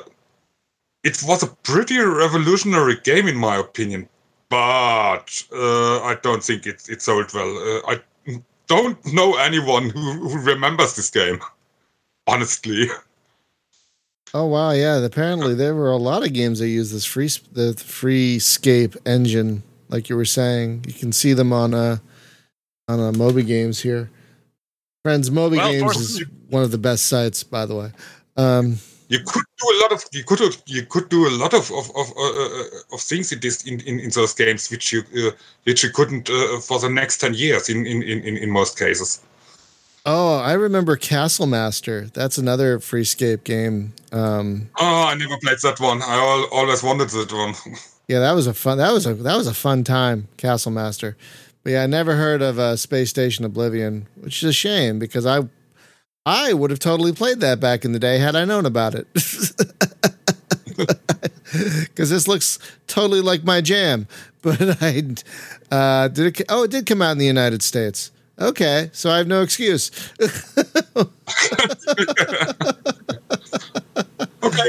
it was a pretty revolutionary game, in my opinion, but uh, I don't think it, it sold well. I don't know anyone who, who remembers this game. Honestly. Oh wow, yeah. Apparently there were a lot of games that use this free the Freescape engine, like you were saying. You can see them on uh on uh, Moby Games here. Friends, Moby well, Games is one of the best sites, by the way. Um, you could do a lot of you could you could do a lot of of of, uh, uh, of things in this in, in, in those games which you uh, which you couldn't uh, for the next ten years in in, in, in most cases. Oh, I remember Castle Master. That's another free Freescape game. Um, Oh, I never played that one. I al- always wanted that one. yeah, that was a fun. That was a that was a fun time, Castle Master. But yeah, I never heard of uh, Space Station Oblivion, which is a shame because I I would have totally played that back in the day had I known about it. Because this looks totally like my jam. But I uh, did it. Oh, it did come out in the United States. Okay, so I have no excuse. okay,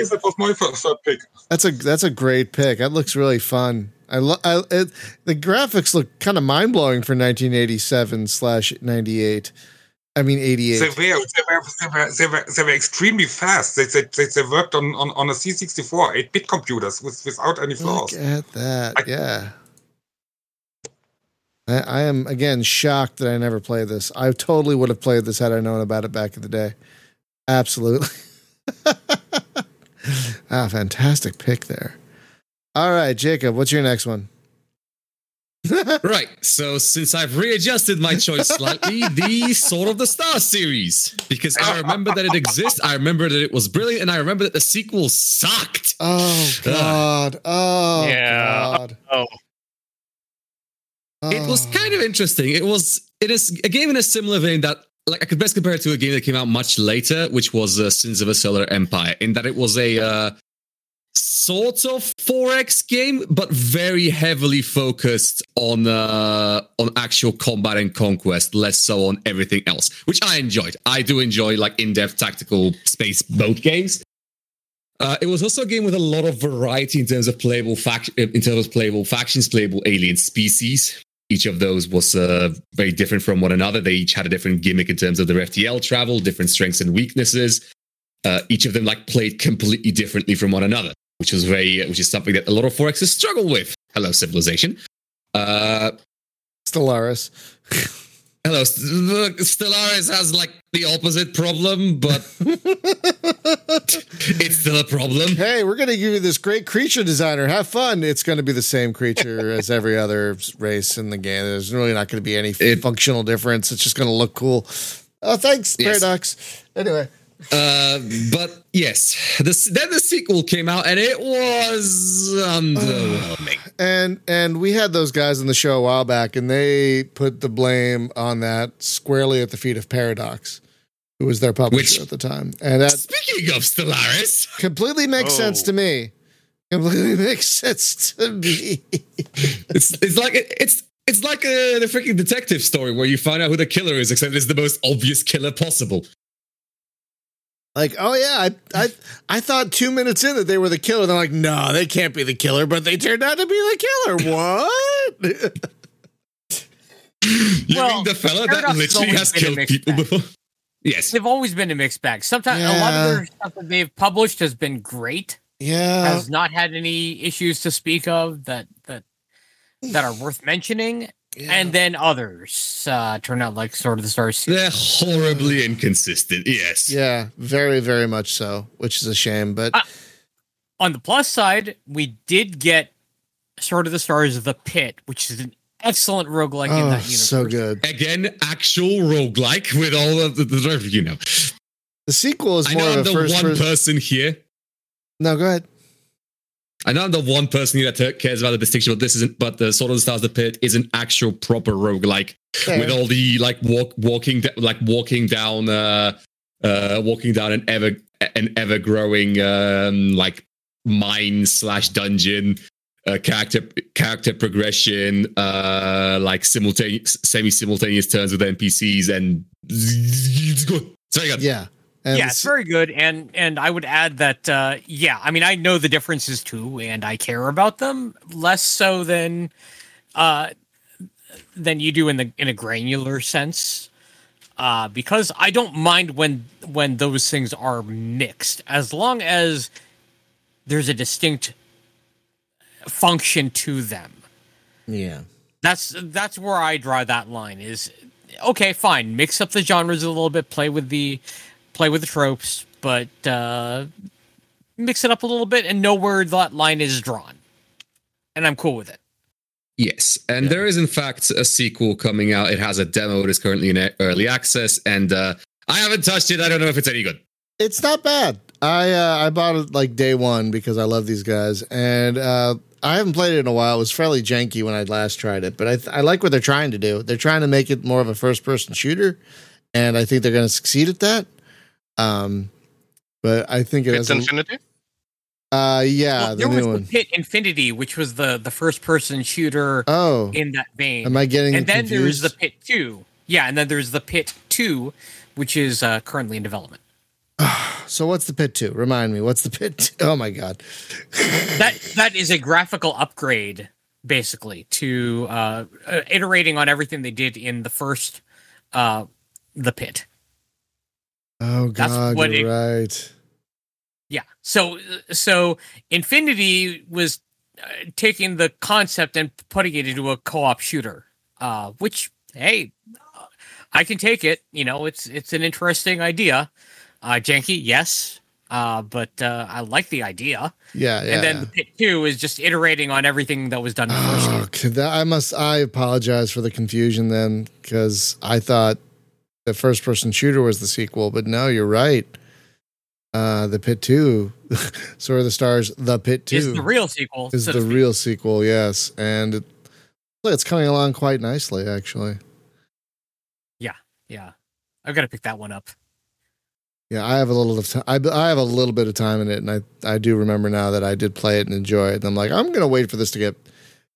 that was my first third pick. That's a that's a great pick. That looks really fun. I, lo- I it, the graphics look kind of mind blowing for 1987 slash 98. I mean 88. They were, they were, they were, they were, they were extremely fast. They, they, they, they worked on, on, on a C64, 8-bit computers with, without any flaws. Look at that. I- yeah. I, I am again shocked that I never played this. I totally would have played this had I known about it back in the day. Absolutely. ah, fantastic pick there. All right, Jacob, what's your next one? Right. So since I've readjusted my choice slightly, the Sword of the Star series, because I remember that it exists, I remember that it was brilliant, and I remember that the sequel sucked. Oh God! Oh Yeah. God! Oh, It was Oh. kind of interesting. It was it is a game in a similar vein that like I could best compare it to a game that came out much later, which was uh, Sins of a Solar Empire, in that it was a uh, sort of 4X game, but very heavily focused on uh, on actual combat and conquest, less so on everything else, which I enjoyed. I do enjoy like in-depth tactical space boat games. Uh, it was also a game with a lot of variety in terms of playable fac- in terms of playable factions, playable alien species. Each of those was uh, very different from one another. They each had a different gimmick in terms of their FTL travel, different strengths and weaknesses. Uh, each of them like played completely differently from one another, which was very, which is something that a lot of 4Xs struggle with. Hello, civilization. Uh, Stellaris. Hello, Stellaris has like the opposite problem, but it's still a problem. Hey, we're gonna give you this great creature designer. Have fun. It's gonna be the same creature as every other race in the game. There's really not gonna be any It- functional difference. It's just gonna look cool. Oh, thanks, Yes. Paradox. Anyway, Uh, but yes, this, then the sequel came out and it was underwhelming. and and we had those guys on the show a while back, and they put the blame on that squarely at the feet of Paradox, who was their publisher Which- at the time, and that Speaking of Stellaris, completely makes sense Oh. to me. Completely makes sense to me. it's it's like it's it's like a the freaking detective story where you find out who the killer is, except it's the most obvious killer possible. Like, oh yeah, I I I thought two minutes in that they were the killer. They're like, no, they can't be the killer, but they turned out to be the killer. What? You Well, mean the fella that literally has killed people bag. before? Yes. They've always been a mixed bag. Sometimes a lot of their stuff that they've published has been great. yeah, has not had any issues to speak of that that that are worth mentioning. Yeah. And then others uh, turn out like Sword of the Stars. They're horribly inconsistent. Yes. yeah, very very much so, which is a shame. But Uh, On the plus side, we did get Sword of the Stars of The Pit, which is an excellent roguelike in oh, that universe. so good. Again, actual roguelike with all of the, the you know. The sequel is I more know I'm of a the first one person. person here. No, go ahead. I know I'm the one person here that cares about the distinction, but this isn't. But the Sword of the Stars, of the Pit, is an actual proper roguelike Fair. with all the like walk walking like walking down uh uh walking down an ever an ever growing um like mine slash dungeon uh, character character progression uh like simultaneous semi simultaneous turns with npcs and God. yeah, and yeah, it's very good, and and I would add that uh, yeah, I mean I know the differences too, and I care about them less so than uh, than you do in the in a granular sense, uh, because I don't mind when when those things are mixed, as long as there's a distinct function to them. yeah. That's that's where I draw that line. Is okay, fine. Mix up the genres a little bit. Play with the play with the tropes, but uh, mix it up a little bit and know where that line is drawn. And I'm cool with it. Yes, and there is in fact a sequel coming out. It has a demo that is currently in early access, and uh, I haven't touched it. I don't know if it's any good. It's not bad. I uh, I bought it like day one because I love these guys, and uh, I haven't played it in a while. It was fairly janky when I last tried it, but I th- I like what they're trying to do. They're trying to make it more of a first person shooter, and I think they're going to succeed at that. Um, but I think it It's has. a- Infinity. uh, yeah, Well, the there new was one. the Pit Infinity, which was the the first person shooter Oh, in that vein. am I getting and then confused? there's the Pit 2. Yeah, and then there's the Pit 2, which is uh, currently in development. so what's the pit two? Remind me. What's the pit? Two? Oh my god. That that is a graphical upgrade basically to uh, uh, iterating on everything they did in the first uh, the Pit. Oh That's god, what you're it- right. Yeah. So so Infinity was uh, taking the concept and putting it into a co-op shooter, uh, which hey, uh, I can take it. You know, it's it's an interesting idea. Uh, janky, yes, uh, but uh, I like the idea. Yeah, yeah. and then the Pit Two is just iterating on everything that was done in the first game. Oh, okay, that, I must. I apologize for the confusion then, because I thought the first person shooter was the sequel, but no, you're right. Uh, the Pit Two, Sword of the Stars, the Pit Two Is the real sequel? is so the real sequel. Yes, and it, it's coming along quite nicely, actually. Yeah, yeah, I've got to pick that one up. Yeah, I have a little of time. I, I have a little bit of time in it, and I I do remember now that I did play it and enjoy it. And I'm like, I'm gonna wait for this to get,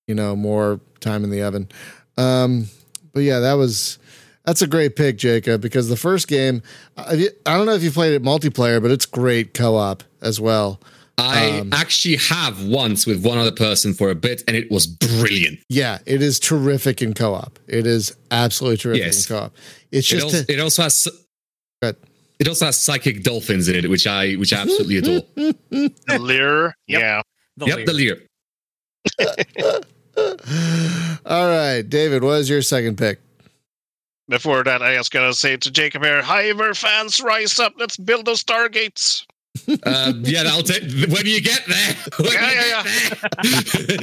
you know, more time in the oven. Um, but yeah, that was that's a great pick, Jacob, because the first game, I, I don't know if you played it multiplayer, but it's great co-op as well. I Um, actually have once with one other person for a bit, and it was brilliant. Yeah, it is terrific in co-op. It is absolutely terrific Yes. in co-op. It's It just also, a- it also has Good. it also has psychic dolphins in it, which I which I absolutely adore. The Liir. Yep. Yeah. The yep, Liir. the Liir. all right, David. What is your second pick? Before that, I was gonna say to Jacob here, Hiver fans, rise up! Let's build those stargates. Uh, yeah, I'll take when you get there. When Yeah, you yeah,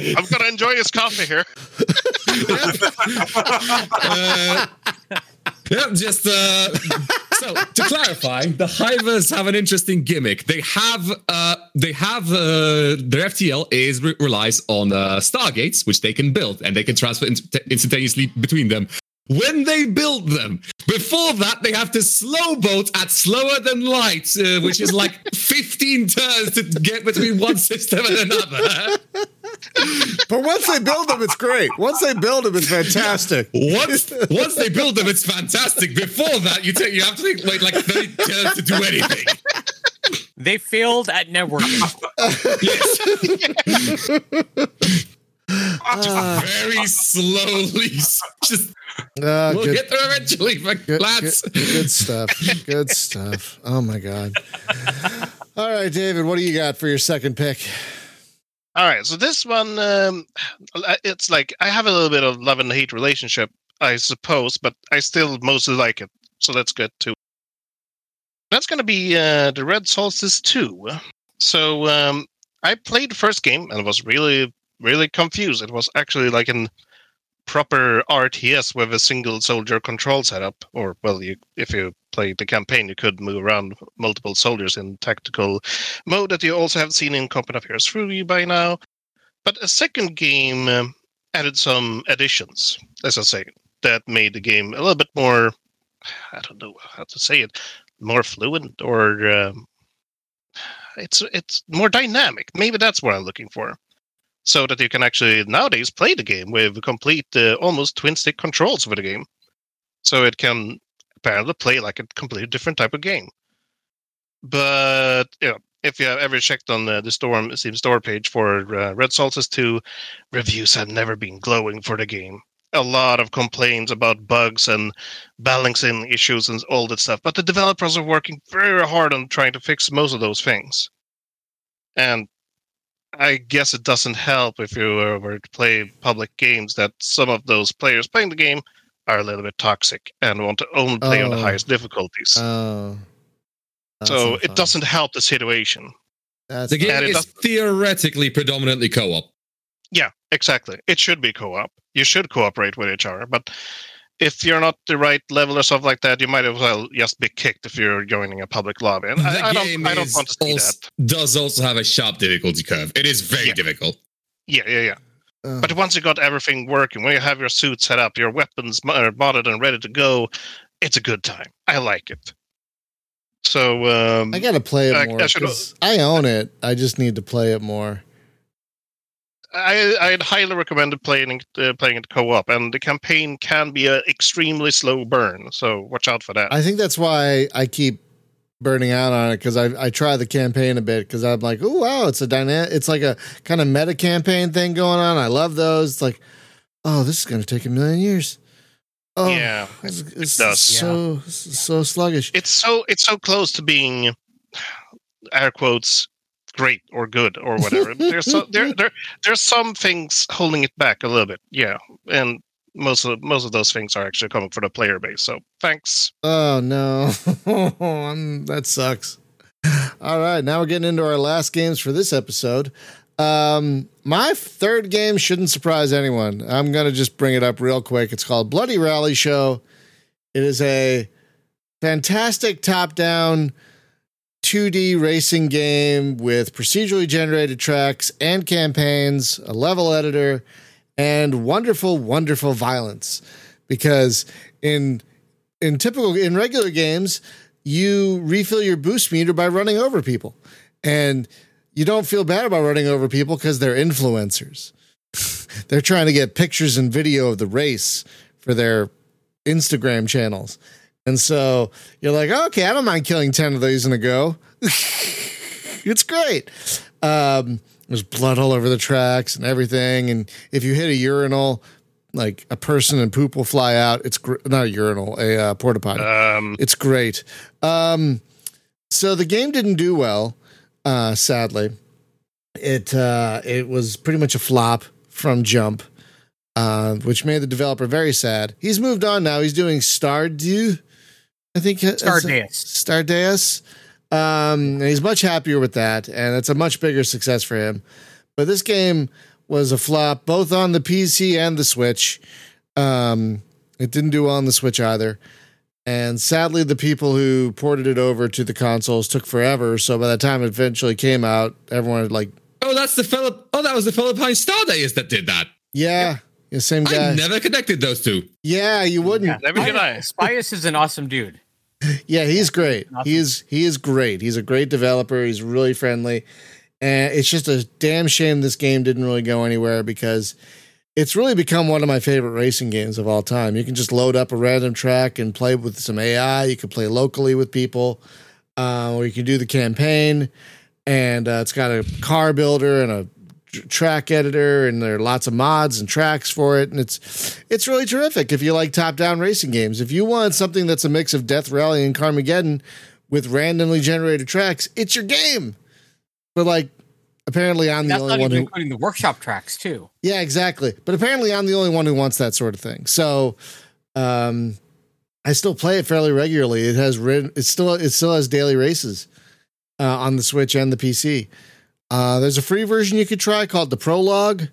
there. I'm gonna enjoy his coffee here. uh, yeah, just uh, so to clarify, the Hivers have an interesting gimmick. They have uh, they have uh, their FTL is re- relies on uh, stargates, which they can build and they can transfer in- instantaneously between them. When they build them, before that they have to slow boat at slower than light, uh, which is like 15 turns to get between one system and another. But once they build them, it's great. Once they build them, it's fantastic. Once once they build them, it's fantastic. Before that, you take you have to take, wait like 30 turns to do anything. They failed at networking. Yes. Ah, Very slowly. Just ah, we'll good, get there eventually, but good, lads. good, good stuff. Good stuff. Oh my god. All right, David. What do you got for your second pick? All right, so this one, um, it's like I have a little bit of love and hate relationship, I suppose, but I still mostly like it. So that's good too. That's going to be uh, the Red Solstice 2. So um, I played the first game and it was really, really confused. It was actually like an proper RTS with a single soldier control setup. Or, well, you, if you play the campaign, you could move around multiple soldiers in tactical mode that you also have seen in Company of Heroes 3 by now. But a second game um, added some additions, as I say, that made the game a little bit more, I don't know how to say it, more fluent or um, it's it's more dynamic. Maybe that's what I'm looking for. So that you can actually nowadays play the game with complete, uh, almost twin stick controls for the game. So it can apparently play like a completely different type of game. But you know, if you have ever checked on the, the Storm Steam store page for uh, Red Solstice 2, reviews have never been glowing for the game. A lot of complaints about bugs and balancing issues and all that stuff. But the developers are working very hard on trying to fix most of those things. And I guess it doesn't help if you were to play public games that some of those players playing the game are a little bit toxic and want to only play on the Oh. highest difficulties Oh. That's so it fun. doesn't help the situation. That's The game And it is does- theoretically predominantly co-op. Yeah, exactly. It should be co-op. You should cooperate with each other, but if you're not the right level or stuff like that, you might as well just be kicked if you're joining a public lobby. And The I, I game don't, I don't want to see also- that. does also have a sharp difficulty curve. It is very Yeah. difficult. Yeah, yeah, yeah. uh, But once you got everything working, when you have your suit set up, your weapons mo- are modded and ready to go, it's a good time. I like it. So um, I gotta play it I- more. I should- 'cause I own it. I just need to play it more. I, I'd highly recommend playing it, uh, playing it co-op, and the campaign can be an extremely slow burn. So watch out for that. I think that's why I keep burning out on it because I I try the campaign a bit because I'm like, oh wow, it's a dynamic. It's like a kind of meta campaign thing going on. I love those. It's like, oh, this is gonna take a million years. Oh, yeah, it's, it it's does. so so sluggish. it's so it's so close to being air quotes great or good or whatever. there's so, there there there's some things holding it back a little bit. Yeah, and most of most of those things are actually coming from the player base. So thanks. Oh no, that sucks. All right, now we're getting into our last games for this episode. Um, my third game shouldn't surprise anyone. I'm gonna just bring it up real quick. It's called Bloody Rally Show. It is a fantastic top-down 2D racing game with procedurally generated tracks and campaigns, a level editor, and wonderful, wonderful violence. Because in in typical in regular games, you refill your boost meter by running over people. And you don't feel bad about running over people because they're influencers. they're trying to get pictures and video of the race for their Instagram channels. And so you're like, okay, I don't mind killing 10 of these in a go. it's great. Um, there's blood all over the tracks and everything. And if you hit a urinal, like a person and poop will fly out. It's gr- not a urinal, a uh, porta potty. Um, It's great. Um, so the game didn't do well, uh, sadly. It uh, it was pretty much a flop from jump, uh, which made the developer very sad. He's moved on now. He's doing Stardew, I think. that's- Stardeus. Stardeus. Um, and he's much happier with that, and it's a much bigger success for him. But this game was a flop both on the PC and the Switch. Um, it didn't do well on the Switch either. And sadly, the people who ported it over to the consoles took forever. So by the time it eventually came out, everyone had like, Oh, that's the Philip. Oh, that was the Philippine Stardeus that did that. yeah, the same guy. I never connected those two. yeah, you wouldn't. never did I. Spius is an awesome dude. Yeah, he's great. Awesome. He is he is great. He's a great developer. He's really friendly. And it's just a damn shame this game didn't really go anywhere because it's really become one of my favorite racing games of all time. You can just load up a random track and play with some AI. You can play locally with people, uh, or you can do the campaign. And uh, it's got a car builder and a track editor, and there are lots of mods and tracks for it. And it's it's really terrific if you like top down racing games. If you want something that's a mix of Death Rally and Carmageddon with randomly generated tracks, it's your game. But like, apparently, I'm the only one who. including the workshop tracks too. Yeah, exactly. But apparently, I'm the only one who wants that sort of thing. So, um, I still play it fairly regularly. It has rid- it still it still has daily races uh, on the Switch and the PC. Uh, there's a free version you could try called the Prologue,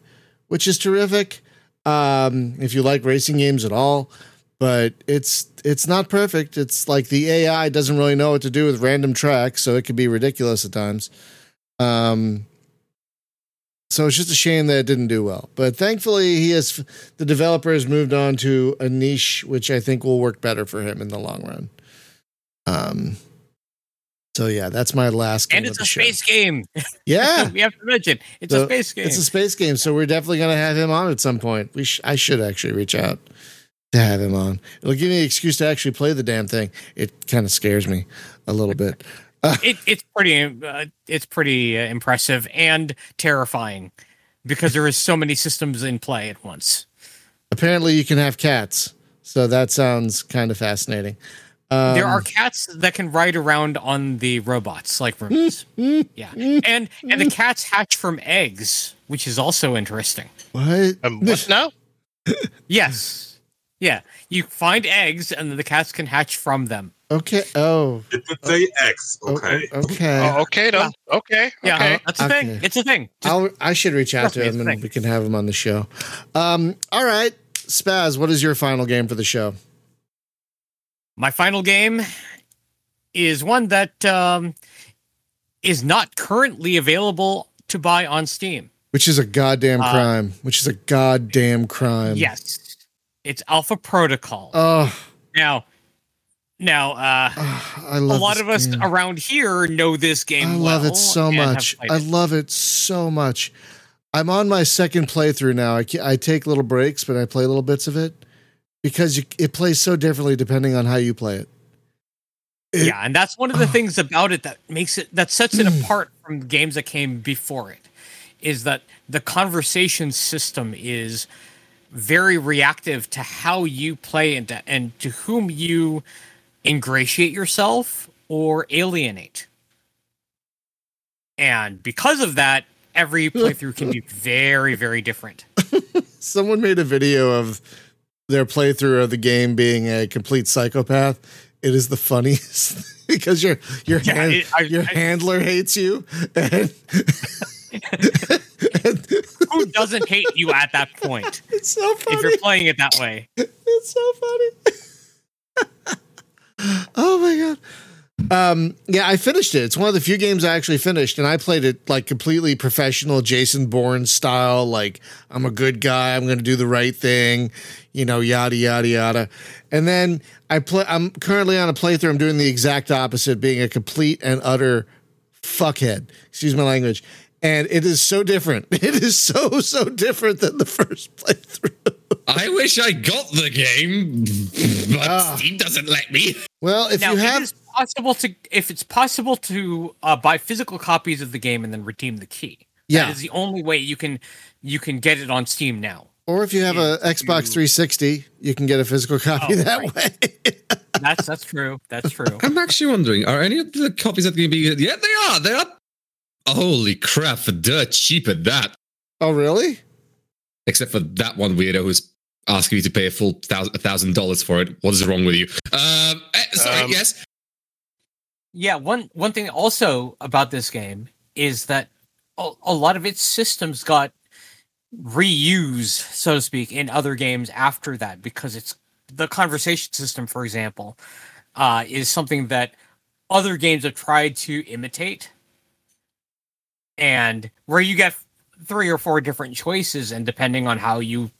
which is terrific um, if you like racing games at all. But it's it's not perfect. It's like the AI doesn't really know what to do with random tracks, so it can be ridiculous at times. Um, so it's just a shame that it didn't do well. But thankfully, he has the developer has moved on to a niche which I think will work better for him in the long run. Um. So yeah, that's my last game And it's a show. space game. Yeah, we have to mention it's So, a space game. it's a space game, so we're definitely going to have him on at some point. We sh- I should actually reach out to have him on. It'll give me an excuse to actually play the damn thing. It kind of scares me a little bit. it, it's pretty uh, it's pretty uh, impressive and terrifying because there is so many systems in play at once. Apparently, you can have cats, so that sounds kind of fascinating. Um, there are cats that can ride around on the robots like robots. yeah, and and the cats hatch from eggs, which is also interesting. what? um, what now? Yes, Yeah, you find eggs, and then the cats can hatch from them. Okay. Oh. It would say X. o- Okay. o- Okay. Oh, okay, then. Okay. Yeah, Okay. that's a Okay. thing. It's a thing. Just- I'll, I should reach out Trust to me, him and thing. we can have him on the show. Um, all right. Spaz, what is your final game for the show? My final game is one that um, is not currently available to buy on Steam. Which is a goddamn Uh, crime. Which is a goddamn crime. yes, it's Alpha Protocol. Oh, now, now, uh, I a lot of us game. around here know this game. I love well it so much. I it. love it so much. I'm on my second playthrough now. I, I take little breaks, but I play little bits of it because you, it plays so differently depending on how you play it. It- yeah, and that's one of the Oh. things about it that makes it that sets it mm. apart from games that came before it is that the conversation system is very reactive to how you play and to, and to whom you ingratiate yourself or alienate. And because of that, every playthrough can be very very different. Someone made a video of their playthrough of the game being a complete psychopath. It is the funniest because your your Yeah, hand- it- I- your I- handler hates you, and, and Who doesn't hate you at that point it's so funny. if you're playing it that way? It's so funny. oh my god. Um, yeah, I finished it. It's one of the few games I actually finished, and I played it like completely professional, Jason Bourne style. Like I'm a good guy, I'm going to do the right thing, you know, yada yada yada. And then I play. I'm currently on a playthrough. I'm doing the exact opposite, being a complete and utter fuckhead. Excuse my language. And it is so different. It is so so different than the first playthrough. I wish I got the game, but Ah. Steam doesn't let me. Well, if now, you have is possible to if it's possible to uh, buy physical copies of the game and then redeem the key. Yeah. that is the only way you can you can get it on Steam now. Or if you have a Xbox 360, you can get a physical copy Oh, that right. way. That's that's true. That's true. I'm actually wondering, are any of the copies that can be? Yeah, they are. They are. Holy crap! For dirt cheap at that. oh, really? Except for that one weirdo who's asking you to pay a full thousand, a thousand dollars for it. What is wrong with you? Um, eh, sorry. Um, yes. Yeah, one one thing also about this game is that a, a lot of its systems got reused, so to speak, in other games after that because it's the conversation system, for example, uh, is something that other games have tried to imitate, and where you get three or four different choices, and depending on how you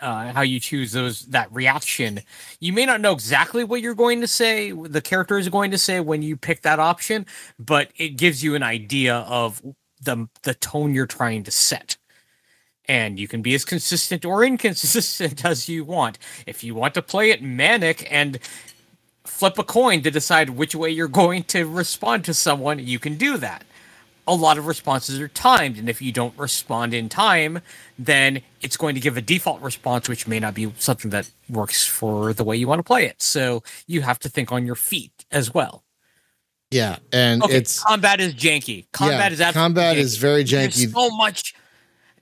uh, how you choose those that reaction, you may not know exactly what you're going to say, the character is going to say when you pick that option, but it gives you an idea of the the tone you're trying to set. And you can be as consistent or inconsistent as you want. If you want to play it manic and flip a coin to decide which way you're going to respond to someone, you can do that. A lot of responses are timed, and if you don't respond in time, then it's going to give a default response, which may not be something that works for the way you want to play it. So you have to think on your feet as well. Yeah, and Okay, it's combat is janky. Combat yeah, is absolutely combat is janky. very There's janky. so much,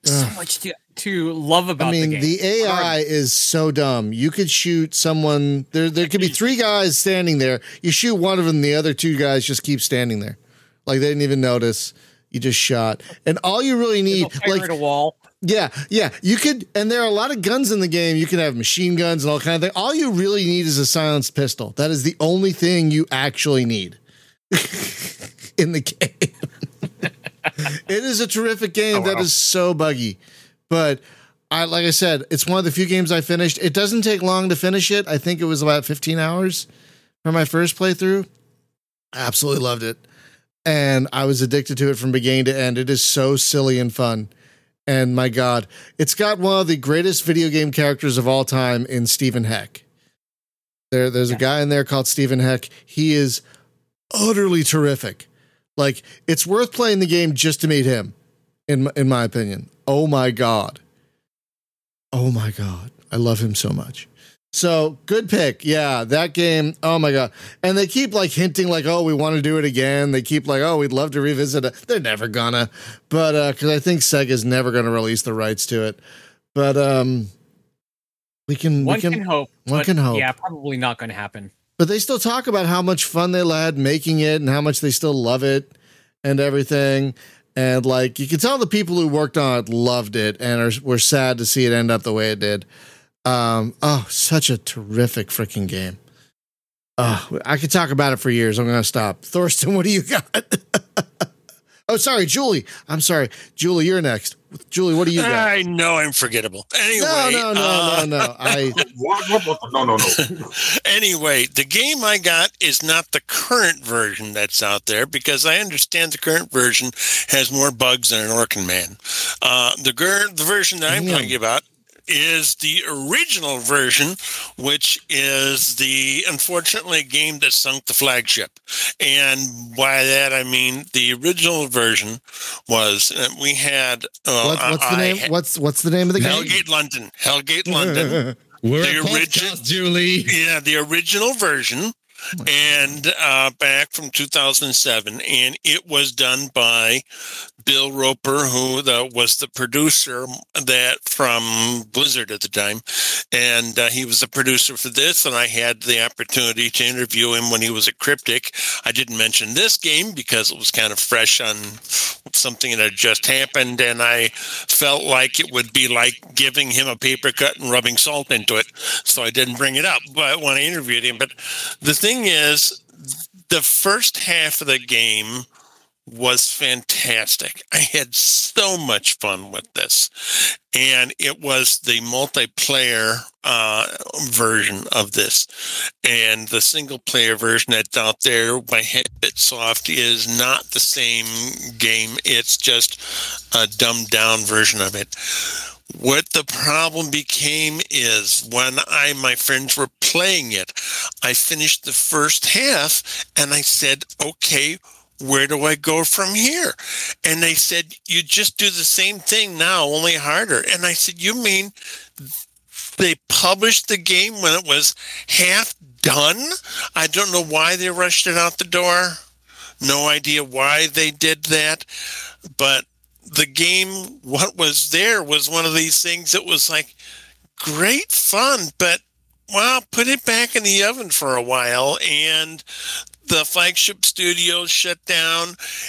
so much to to love about I mean, the the. AI is so dumb. You could shoot someone. There, there could be three guys standing there. You shoot one of them, the other two guys just keep standing there, like they didn't even notice. You just shot, and all you really need, like a wall. Yeah, yeah. You could, and there are a lot of guns in the game. You can have machine guns and all kind of thing. All you really need is a silenced pistol. That is the only thing you actually need in the game. It is a terrific game Oh, that wow. is so buggy, but I like I said, it's one of the few games I finished. It doesn't take long to finish it. I think it was about 15 hours for my first playthrough. I absolutely loved it. And I was addicted to it from beginning to end. It is so silly and fun. And my God, it's got one of the greatest video game characters of all time in Steven Heck. There, there's a guy in there called Steven Heck. He is utterly terrific. Like it's worth playing the game just to meet him, in my- in my opinion. Oh my God. Oh my God. I love him so much. So good pick. Yeah, that game. Oh my God. And they keep like hinting like, oh, we want to do it again. They keep like, oh, we'd love to revisit it. They're never gonna. But uh, because I think Sega's never gonna release the rights to it. But um We can. One we can, can, hope. one can hope. Yeah, probably not going to happen. But they still talk about how much fun they had making it and how much they still love it and everything. And like you can tell the people who worked on it loved it and are were sad to see it end up the way it did. Um, oh, such a terrific freaking game. Oh, I could talk about it for years. I'm gonna stop. Thorsten, what do you got? Oh, sorry, Julie. I'm sorry. Julie, you're next. Julie, what do you got? I know I'm forgettable. Anyway, No, no, no, uh, no, no. I? No, no, no. anyway, the game I got is not the current version that's out there because I understand the current version has more bugs than an Orkin Man. Uh, the, gur- the version that I'm Damn. talking about is the original version, which is the unfortunately game that sunk the flagship. And by that I mean the original version was uh, we had uh, what, what's the I name? had- What's what's the name of the game? Hellgate London. Hellgate London. We're The a podcast, origin- Julie. Yeah, the original version, and uh, back from 2007, and it was done by Bill Roper, who the, was the producer that from Blizzard at the time, and uh, he was the producer for this. And I had the opportunity to interview him when he was at Cryptic. I didn't mention this game because it was kind of fresh on something that had just happened, and I felt like it would be like giving him a paper cut and rubbing salt into it so I didn't bring it up. But when I interviewed him, but the thing is, the first half of the game was fantastic. I had so much fun with this, and it was the multiplayer uh, version of this, and the single player version that's out there by Hanbit Soft is not the same game. It's just a dumbed down version of it. What the problem became is when I my friends were playing it, I finished the first half and I said, "Okay, where do I go from here?" And they said, "You just do the same thing now, only harder." And I said, "You mean they published the game when it was half done? I don't know why they rushed it out the door. No idea why they did that, but the game what was there was one of these things that was like great fun but well put it back in the oven for a while and the flagship studios shut down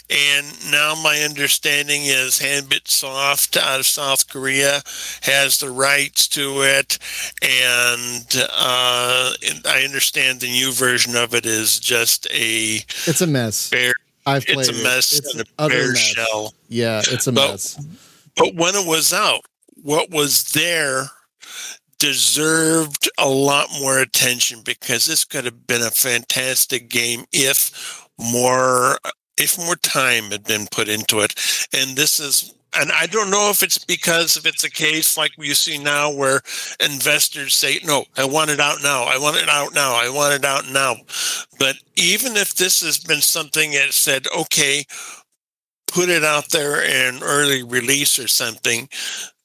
and now my understanding is Hanbit Soft out of South Korea has the rights to it and uh, I understand the new version of it is just a It's a mess. bare I've played it's a it. mess It's and a bare mess. shell Yeah, it's a But- mess. but when it was out, what was there deserved a lot more attention because this could have been a fantastic game if more if more time had been put into it. And this is and I don't know if it's because if it's a case like you see now where investors say, No, I want it out now, I want it out now, I want it out now. But even if this has been something that said, okay, put it out there in early release or something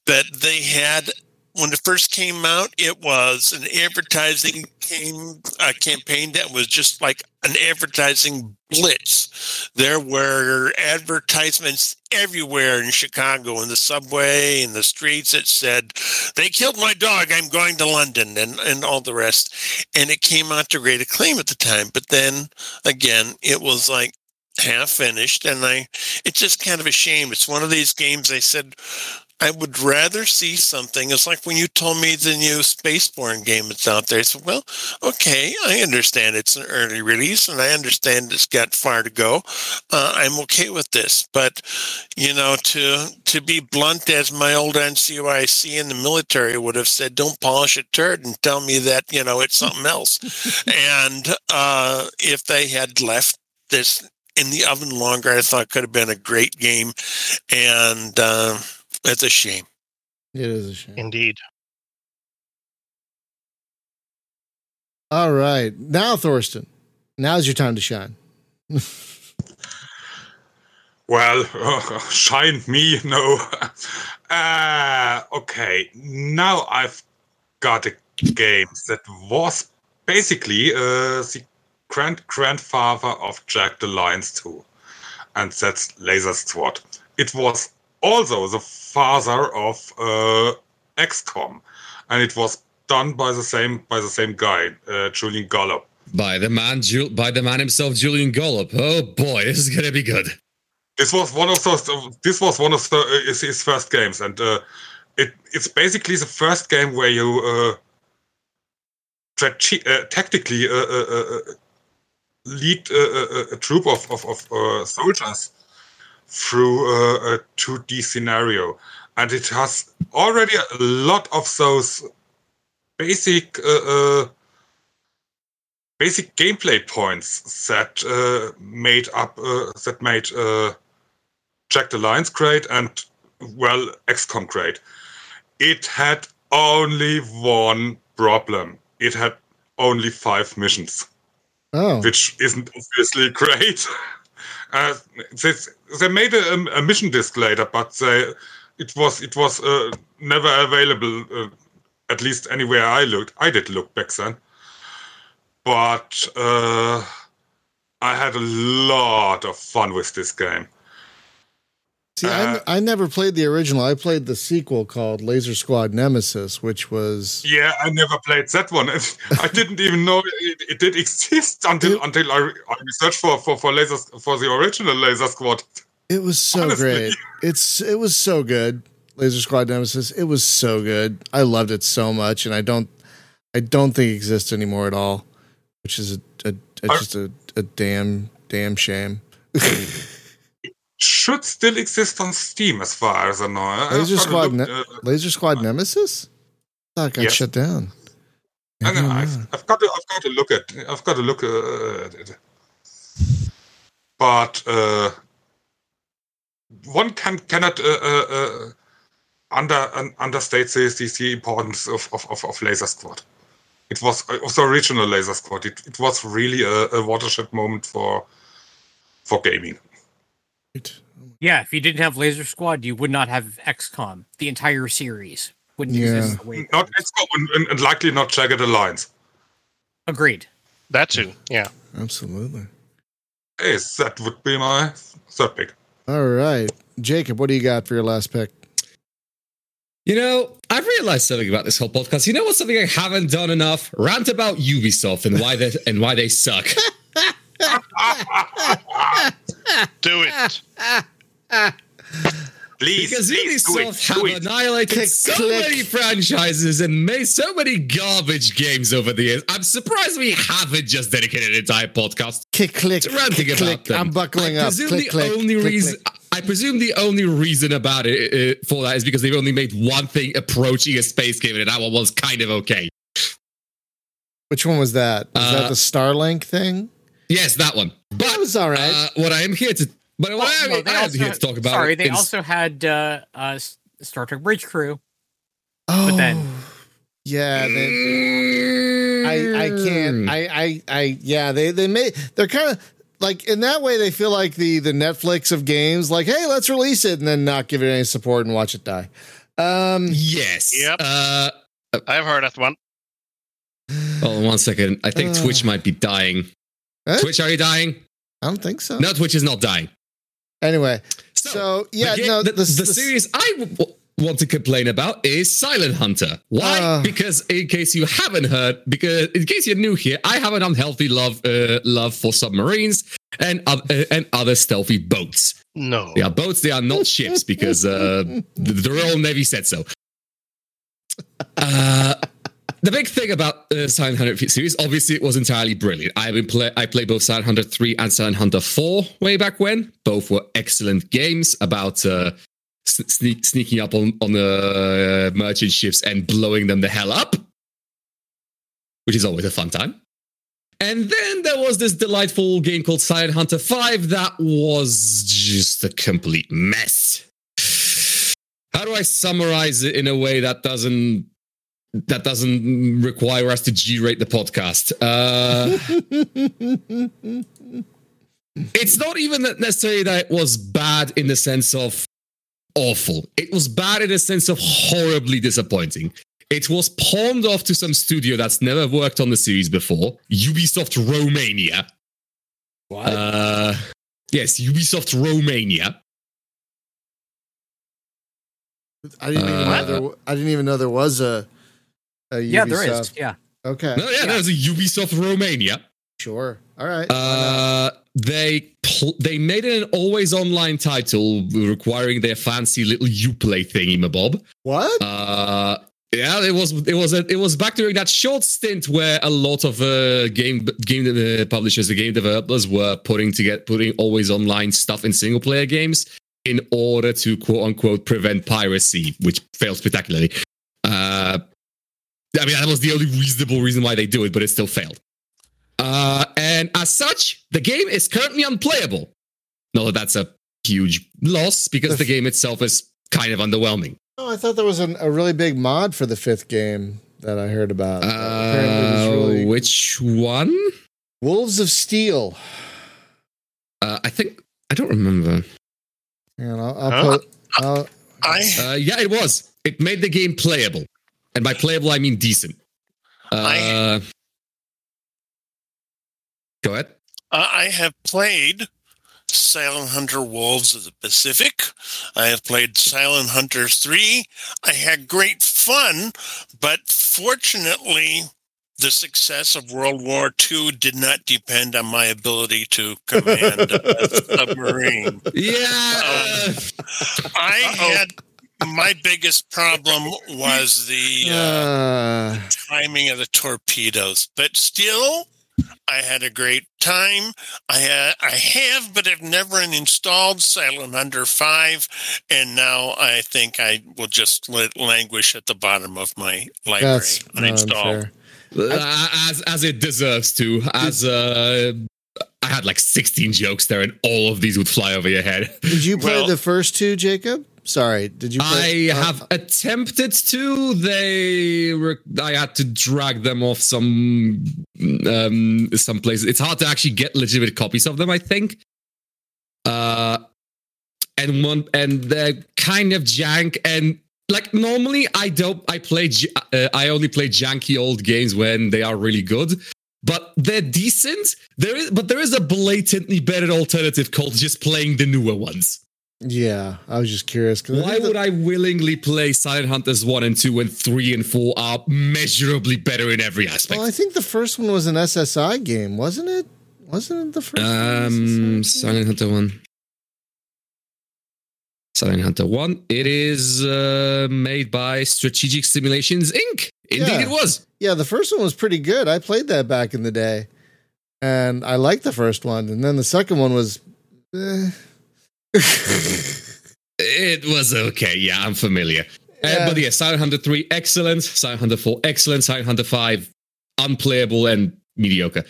that they had when it first came out it was an advertising came, uh, campaign that was just like an advertising blitz. There were advertisements everywhere in chicago in the subway in the streets that said they killed my dog i'm going to london and, and all the rest. And it came out to great acclaim at the time but then again it was like half finished and i it's just kind of a shame. It's one of these games i said i would rather see something it's like when you told me the new spaceborne game that's out there i said well okay i understand it's an early release and i understand it's got far to go uh, i'm okay with this but you know to to be blunt as my old ncoic in the military would have said don't polish a turd and tell me that you know it's something else and uh, if they had left this in the oven longer. I thought could have been a great game, and uh, it's a shame. It is a shame. Indeed. All right. Now, Thorsten, now's your time to shine. Well, shine me, no. Uh, okay, now I've got a game that was basically uh, the grand grandfather of Jagged Alliance 2, and that's Laser Squad. It was also the father of uh, XCOM, and it was done by the same by the same guy, uh, Julian Gollop. By the man, Ju- by the man himself, Julian Gollop. Oh boy, this is gonna be good. This was one of those. This was one of the, uh, his, his first games, and uh, it it's basically the first game where you uh, strate- uh, tactically uh, uh, uh, lead a troop of of, of uh, soldiers through uh, a 2D scenario, and it has already a lot of those basic uh, uh, basic gameplay points that uh, made up uh, that made uh, Jagged Alliance great and well XCOM great. It had only one problem. It had only five missions, Oh, which isn't obviously great. Uh, they, they made a, a mission disc later, but they, it was it was uh, never available. Uh, at least anywhere I looked, I did look back then. But uh, I had a lot of fun with this game. See, uh, I, I never played the original. I played the sequel called Laser Squad Nemesis, which was Yeah, I never played that one. I didn't even know it, it did exist until until I, I researched for for for laser for the original Laser Squad. it was so Honestly. great. It's it was so good. Laser Squad Nemesis. It was so good. I loved it so much, and I don't I don't think it exists anymore at all, which is a, a, a just a, a damn damn shame. Should still exist on Steam, as far as I know. Laser I've Squad Ne- uh, Laser Squad Nemesis. It got Yes. shut down. I know, I've. I've got to, I've got to look at, I've got to look uh, at it. But uh, one can cannot uh, uh, uh, under un, understate the, the, importance of, of, of, of Laser Squad. It was of the original Laser Squad. It, it was really a, a watershed moment for for gaming. Right. Yeah, if you didn't have Laser Squad, you would not have XCOM. The entire series wouldn't Yeah. exist the way Not. XCOM and, and, and likely not Jagged Alliance. Agreed. That too. Yeah. Absolutely. Yes, that would be my third pick. All right, Jacob, what do you got for your last pick? You know, I've realized something about this whole podcast. You know what's something I haven't done enough? Rant about Ubisoft and why they and why they suck. Do it. Please, Because please do it. Ubisoft Do have it. annihilated Click, so click. many franchises and made so many garbage games over the years. I'm surprised we haven't just dedicated an entire podcast Click, click, to ranting click, about click. them. I'm buckling I up. presume Click, the click, only click, reason click. I presume the only reason about it uh, for that is because they've only made one thing approaching a space game, and that one was kind of okay. Which one was that? Was Uh, that the Starlink thing? Yes, that one. That was all right. uh, what I am here to, but what Well, I am, no, they I am also had- to talk about. Sorry, they is- also had uh, uh, Star Trek Bridge Crew. oh, but then- yeah, they, I, I can't. I, I, I, yeah, they, they made. They're kind of like in that way. They feel like the the Netflix of games. Like, hey, let's release it and then not give it any support and watch it die. Um, Yes. Yep. Uh, I've heard that one. hold on one second. I think Uh. Twitch might be dying. eh? Twitch, are you dying? I don't think so. No, Twitch is not dying. Anyway, So, so yeah, the, no, the, the, the the- series I w- want to complain about is Silent Hunter. Why? Ah. because in case you haven't heard, because in case you're new here, I have an unhealthy love uh, love for submarines and oth- uh, and other stealthy boats. No. They are boats. They are not ships because uh, the, the Royal Navy said so. Uh, the big thing about uh, Silent Hunter series, obviously, it was entirely brilliant. I been play, I played both Silent Hunter three and Silent Hunter four way back when. Both were excellent games about uh, sneaking up on on the uh, merchant ships and blowing them the hell up, which is always a fun time. And then there was this delightful game called Silent Hunter 5 that was just a complete mess. How do I summarize it in a way that doesn't that doesn't require us to G-rate the podcast? Uh, it's not even that necessarily that it was bad in the sense of awful. It was bad in the sense of horribly disappointing. It was pawned off to some studio that's never worked on the series before, Ubisoft Romania. what? Uh, yes, Ubisoft Romania. I didn't even know uh, there, I didn't even know there was a A Yeah, there is. Yeah. Okay. No, yeah, there's a Ubisoft Romania. Sure. All right. Uh, they pl- they made an always online title requiring their fancy little Uplay thingy, mabob. what? Uh, yeah, it was it was a, it was back during that short stint where a lot of uh, game game uh, publishers, the game developers, were putting to get putting always online stuff in single player games in order to quote unquote prevent piracy, which failed spectacularly. Uh, I mean, that was the only reasonable reason why they do it, but it still failed. Uh, and as such, the game is currently unplayable. No, that's a huge loss because the game itself is kind of underwhelming. oh, I thought there was an, a really big mod for the fifth game that I heard about. that apparently was Uh, really- which one? Wolves of Steel. Uh, I think I don't remember. And I'll, I'll Huh? put. I'll, I Uh, yeah, it was. It made the game playable, and by playable I mean decent. Uh, I- go ahead. Uh, I have played Silent Hunter Wolves of the Pacific. I have played Silent Hunter 3. I had great fun, but fortunately, the success of World War II did not depend on my ability to command a submarine. Yeah. uh, I had my biggest problem was the uh, uh, timing of the torpedoes, but still, I had a great time. I ha- I have, but I've never installed Silent Hunter Five, and now I think I will just let languish at the bottom of my library that's uninstalled. unfair. as as it deserves to. As uh, I had like 16 jokes there, and all of these would fly over your head. Did you play Well- the first two, Jacob? Sorry. Did you play? I uh, have attempted to. They, I had to drag them off some, um, some places. It's hard to actually get legitimate copies of them. I think. Uh, and one, and they're kind of jank. And like normally, I don't. I play. j- Uh, I only play janky old games when they are really good. But they're decent. There is, but there is a blatantly better alternative called just playing the newer ones. Yeah, I was just curious. Why would I willingly play Silent Hunters 1 and 2 when 3 and 4 are measurably better in every aspect? Well, I think the first one was an SSI game, wasn't it? Wasn't it the first? one um? Silent Hunter 1. Silent Hunter 1. It is uh, made by Strategic Simulations Inc. Indeed, Yeah. it was. Yeah, the first one was pretty good. I played that back in the day, and I liked the first one. And then the second one was. eh. It was okay. Yeah, I'm familiar. Uh, but yeah, Silent Hunter 3, excellent. Silent Hunter 4, excellent. Silent Hunter 5, unplayable and mediocre.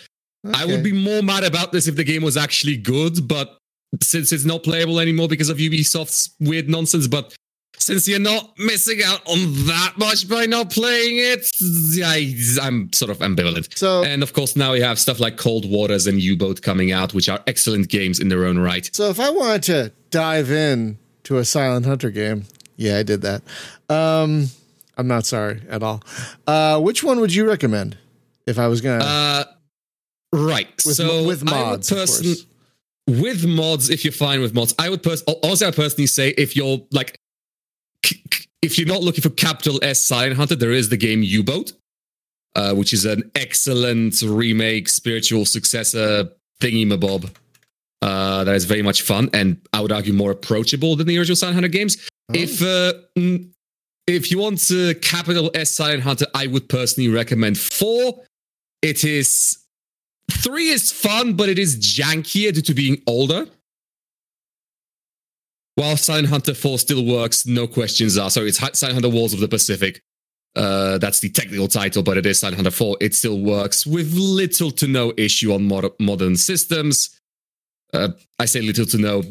I would be more mad about this if the game was actually good, but since it's not playable anymore because of Ubisoft's weird nonsense, but since you're not missing out on that much by not playing it, I, I'm sort of ambivalent. So, And of course, now we have stuff like Cold Waters and U Boat coming out, which are excellent games in their own right. so if I wanted to dive in to a Silent Hunter game, yeah, I did that. Um, I'm not sorry at all. Uh, which one would you recommend if I was gonna Uh, right. with, so with mods? of person- course. with mods if you're fine with mods i would pers- also i personally say if you're like if you're not looking for capital s silent hunter there is the game u-boat uh, which is an excellent remake spiritual successor thingy mabob uh, that is very much fun and i would argue more approachable than the original silent hunter games Oh. if uh, if you want uh, capital s silent hunter i would personally recommend four it is Three is fun, but it is jankier due to being older. While Silent Hunter 4 still works, no questions asked. Sorry, it's Silent Hunter Wars of the Pacific. Uh, that's the technical title, but it is Silent Hunter 4. It still works with little to no issue on mod- modern systems. Uh, I say little to no.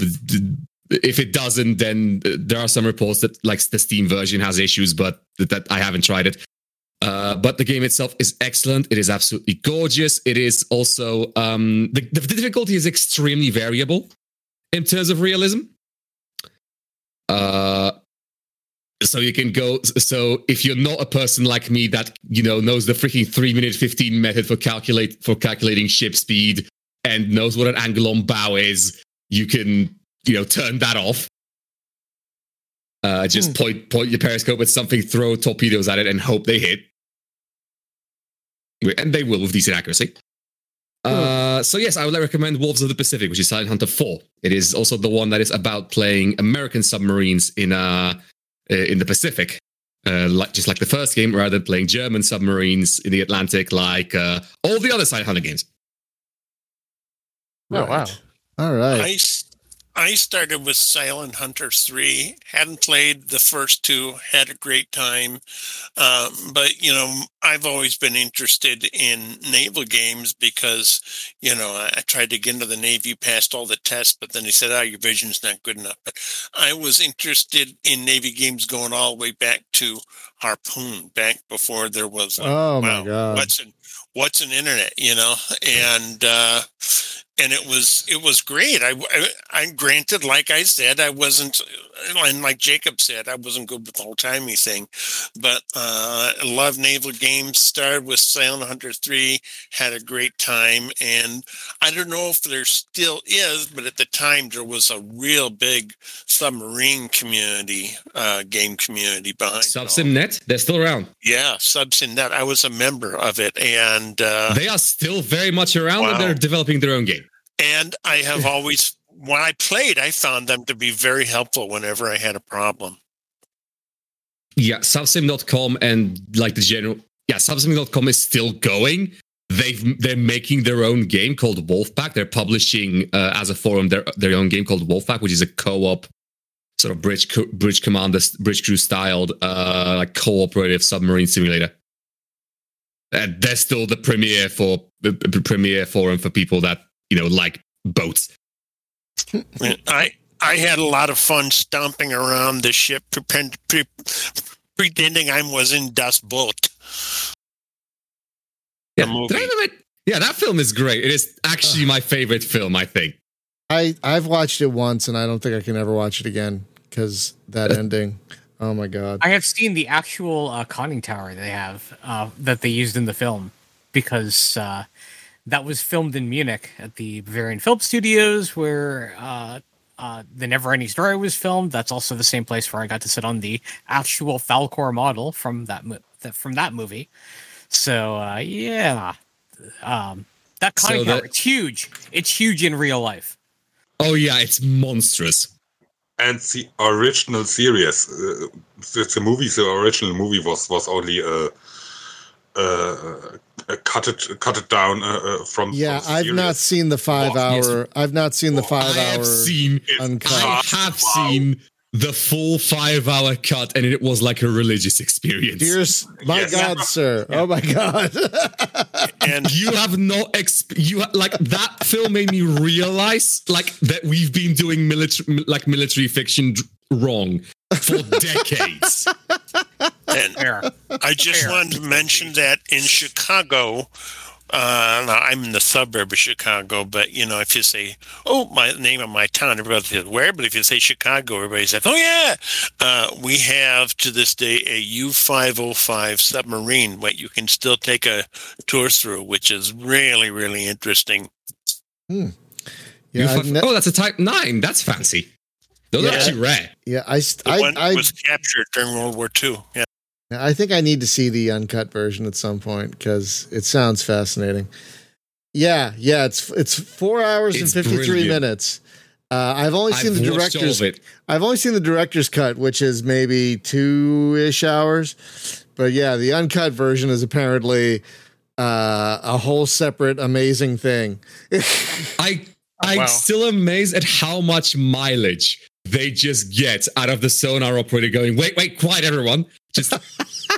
If it doesn't, then there are some reports that like the Steam version has issues, but that, that I haven't tried it. Uh, but the game itself is excellent. It is absolutely gorgeous. It is also um, the, the difficulty is extremely variable in terms of realism. Uh, so you can go. So if you're not a person like me that you know knows the freaking three minute fifteen method for calculate for calculating ship speed and knows what an angle on bow is, you can you know turn that off. Uh, just Hmm. point point your periscope at something, throw torpedoes at it, and hope they hit. and they will with decent accuracy. Uh, so yes, I would recommend Wolves of the Pacific, which is Silent Hunter 4. It is also the one that is about playing American submarines in uh, uh, in the Pacific, uh, like just like the first game, rather than playing German submarines in the Atlantic, like uh, all the other Silent Hunter games. Oh, wow. All right. I, s- I started with Silent Hunter 3, hadn't played the first two, had a great time. Um, but, you know, I've always been interested in naval games because, you know, I, I tried to get into the Navy, passed all the tests, but then they said, oh, your vision's not good enough. But I was interested in Navy games going all the way back to Harpoon, back before there was Oh my god. what's an what's an internet you know and uh and it was it was great I, I i granted like i said i wasn't and like jacob said i wasn't good with the whole timey thing but uh i love naval games started with silent hunter 3 had a great time and i don't know if there still is but at the time there was a real big submarine community uh game community behind. SubSimNet, they're still around. yeah subsimnet i was a member of it and uh They are still very much around, Wow. and they're developing their own game. And I have always, when I played, I found them to be very helpful whenever I had a problem. Yeah, subsim.com and like the general yeah, subsim.com is still going. They've they're making their own game called Wolfpack. They're publishing uh, as a forum their their own game called Wolfpack, which is a co-op sort of bridge co- bridge commander bridge crew styled uh like cooperative submarine simulator. And they're still the premier for the the premier forum for people that you know like boats. I I had a lot of fun stomping around the ship, pretend, pre, pretending I was in Das Boot. Yeah, The Did I movie. yeah, that film is great. It is actually my favorite film. I think. I I've watched it once and I don't think I can ever watch it again because that ending. Oh my god. I have seen the actual uh, conning tower they have uh, that they used in the film because uh, that was filmed in Munich at the Bavarian Film Studios where uh, uh, the Never Ending Story was filmed. That's also the same place where I got to sit on the actual Falkor model from that mo- that from that movie. So uh, yeah, um, that So conning tower that- it's huge. It's huge in real life. Oh yeah, it's monstrous. and the original series, uh, the, the movie, the original movie was was only a, uh, uh, cut it cut it down uh, uh, from. Yeah, from I've not seen the five Yes. hour. I've not seen the I five I have seen uncut. I have Wow. seen the full five hour cut, and it was like a religious experience. Dearest, my Yes. God, sir! Oh my God! And you have no exp- you ha- like that film made me realize like that we've been doing military like military fiction d- wrong for decades. And There. I just Fair. wanted to mention that in Chicago, uh, now I'm in the suburb of Chicago, but you know, if you say, "Oh, my name of my town," everybody says where. But if you say Chicago, everybody says, "Oh yeah." Uh, we have to this day a U-505 submarine, what you can still take a tour through, which is really, really interesting. yeah, You I've have- ne- oh, that's a Type Nine. That's fancy. Those are actually rare. yeah. I, st- The I, one I, was captured during World War II. Yeah. I think I need to see the uncut version at some point because it sounds fascinating. Yeah, yeah. It's it's four hours It's and fifty three minutes. Uh, I've only seen I've the director's. it. I've only seen the director's cut, which is maybe two ish hours. But yeah, the uncut version is apparently uh, a whole separate amazing thing. I I'm wow. still amazed at how much mileage they just get out of the sonar operator going, wait, wait, quiet everyone. Just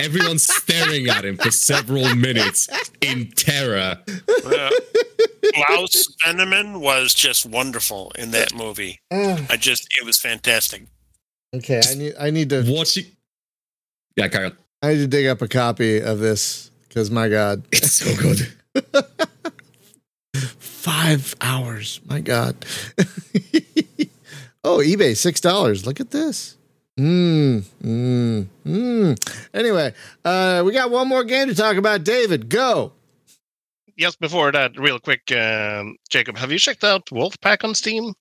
everyone staring at him for several minutes in terror. Uh, Klaus Wennemann was just wonderful in that movie. I just, it was fantastic. okay, I need I need to Watching Yeah, carry on. I need to dig up a copy of this because my God, It's so good. five hours. My God. oh, eBay six dollars. Look at this. Mm, mm, mm. Anyway, uh, we got one more game to talk about. David, go. Yes, before that, real quick, um, Jacob, have you checked out Wolfpack on Steam?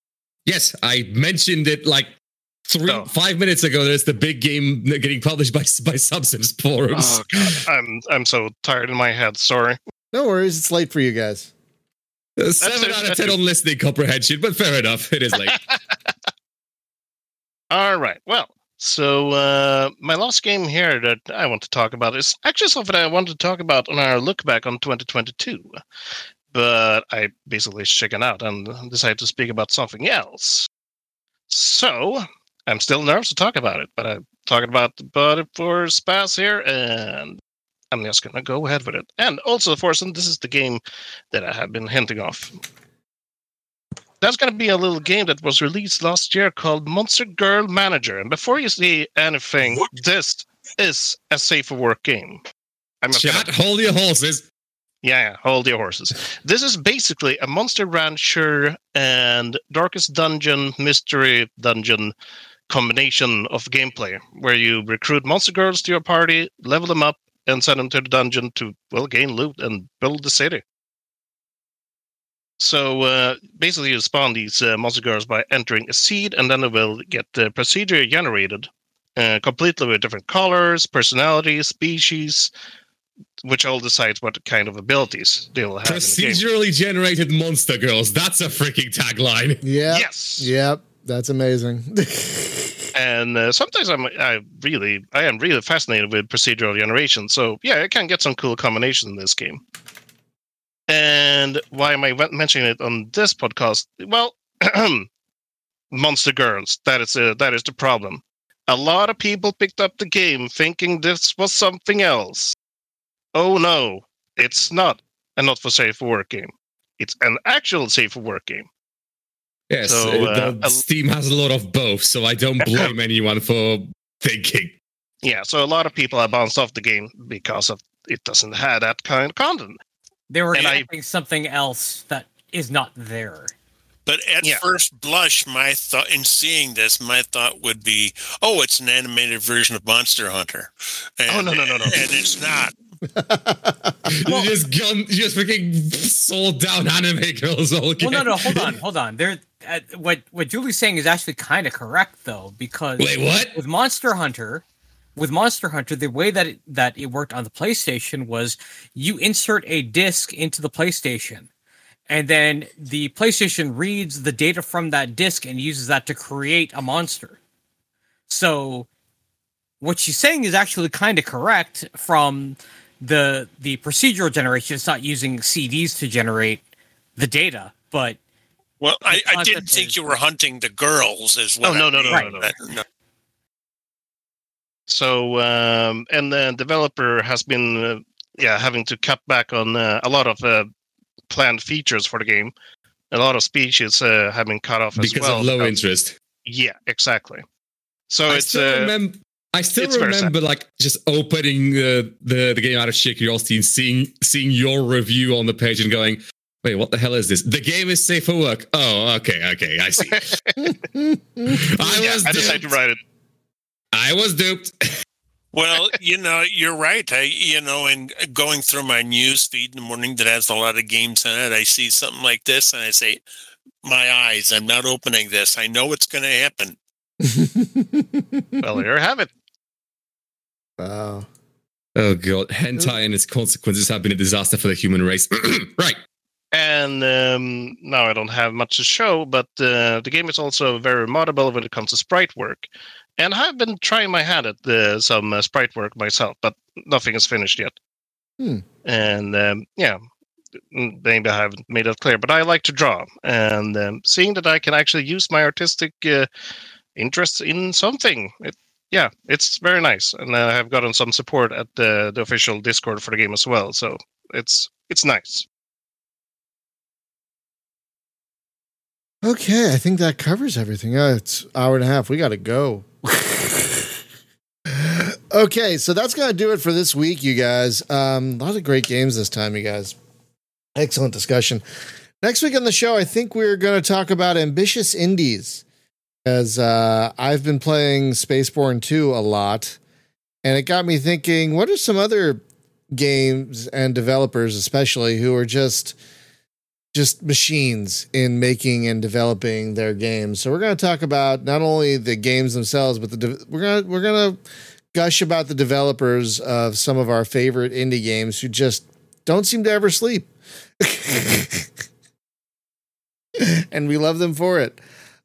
Yes, I mentioned it like three, Oh. five minutes ago. There's the big game getting published by by Subsims forums. Oh god, I'm I'm so tired in my head. Sorry. No worries. It's late for you guys. Uh, Seven it. out of ten on listening comprehension, but fair enough. It is late. All right. Well, so uh, my last game here that I want to talk about is actually something I wanted to talk about on our look back on 2022, but I basically chickened out and decided to speak about something else. So I'm still nervous to talk about it, but I'm talking about about it for Spaz here, and I'm just gonna go ahead with it. And also, Thorsten, this is the game that I have been hinting off that's going to be a little game that was released last year called Monster Girl Manager. And before you see anything, What? this is a safe for work game. I'm Chat, hold your horses. yeah, yeah, hold your horses. This is basically a Monster Rancher and Darkest Dungeon mystery dungeon combination of gameplay where you recruit monster girls to your party, level them up, and send them to the dungeon to well gain loot and build the city. So uh, basically, you spawn these uh, monster girls by entering a seed, and then they will get uh, procedure generated, uh, completely with different colors, personalities, species, which all decides what kind of abilities they will have. in the game. Procedurally generated monster girls. That's a freaking tagline. Yeah. Yes. Yep. That's amazing. and uh, sometimes I'm I really I am really fascinated with procedural generation. So yeah, I can get some cool combinations in this game. And why am I mentioning it on this podcast? Well, Monster Girls. That is uh, that is the problem. A lot of people picked up the game thinking this was something else. Oh no, it's not a not for safe for work game. It's an actual safe for work game. Yes, So, uh, uh, the a- Steam has a lot of both, so I don't blame anyone for thinking. Yeah, so a lot of people have bounced off the game because of it doesn't have that kind of content. They were And I- something else that is not there. But at Yeah. first blush, my thought in seeing this, my thought would be, "Oh, it's an animated version of Monster Hunter." And, Oh, no, no, no, no. And it's not. you just gun, you just freaking sold down anime girls all again. Well, no, no, hold on, hold on. There, uh, what what Julie's saying is actually kind of correct though, because Wait, what? with Monster Hunter, with Monster Hunter, the way that it, that it worked on the PlayStation was you insert a disc into the PlayStation, and then the PlayStation reads the data from that disc and uses that to create a monster. So, what she's saying is actually kind of correct from the the procedural generation. It's not using CDs to generate the data, but Well, I, I didn't think is- you were hunting the girls as well. Oh, no, no, no, no, no, no. So um, and the developer has been uh, yeah having to cut back on uh, a lot of uh, planned features for the game. A lot of species uh, have been cut off as Because well. of low because- interest. Yeah, exactly. So I it's still uh, remember. I still remember, like, just opening the, the the game out of sheer curiosity and seeing seeing your review on the page and going, "Wait, what the hell is this? The game is safe for work." Oh, okay, okay, I see. I yeah, was I decided to write it. I was duped. Well, you know, you're right. I, you know, in going through my news feed in the morning that has a lot of games in it, I see something like this and I say, my eyes, I'm not opening this. I know it's going to happen. Well, here you have it. wow. Oh god, hentai and its consequences have been a disaster for the human race. right. And um, now I don't have much to show, but uh, the game is also very moddable when it comes to sprite work. And I've been trying my hand at uh, some uh, sprite work myself, but nothing is finished yet. Hmm. And um, yeah, maybe I haven't made that clear, but I like to draw. And um, seeing that I can actually use my artistic uh, interest in something, it, yeah, it's very nice. And I have gotten some support at the, the official Discord for the game as well. So it's it's nice. Okay, I think that covers everything. Uh, it's hour and a half. We got to go. Okay, so that's gonna do it for this week, you guys. Um, a lot of great games this time, you guys. Excellent discussion. Next week on the show, I think we're to talk about ambitious indies, as uh, I've been playing Spaceborne 2 a lot, and it got me thinking: what are some other games and developers, especially, who are just just machines in making and developing their games. So we're going to talk about not only the games themselves, but the de- we're going to we're going to gush about the developers of some of our favorite indie games who just don't seem to ever sleep. and we love them for it.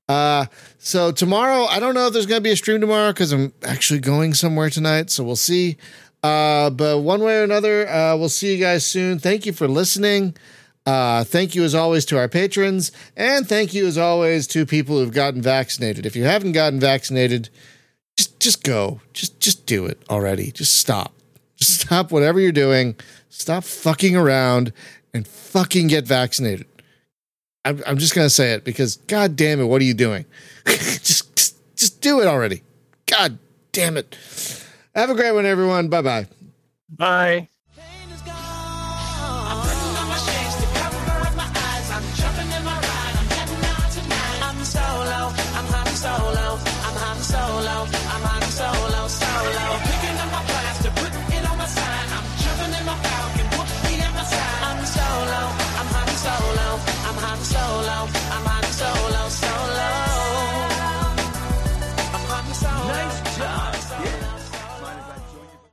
Uh, so tomorrow, I don't know if there's going to be a stream tomorrow because I'm actually going somewhere tonight. So we'll see. Uh, but one way or another, uh, we'll see you guys soon. Thank you for listening. Uh, thank you as always to our patrons, and thank you as always to people who've gotten vaccinated. If you haven't gotten vaccinated, just just go, just just do it already. Just stop, just stop whatever you're doing. Stop fucking around and fucking get vaccinated. I'm, I'm just gonna say it because god damn it, what are you doing? just, just just do it already. God damn it. Have a great one, everyone. Bye bye bye.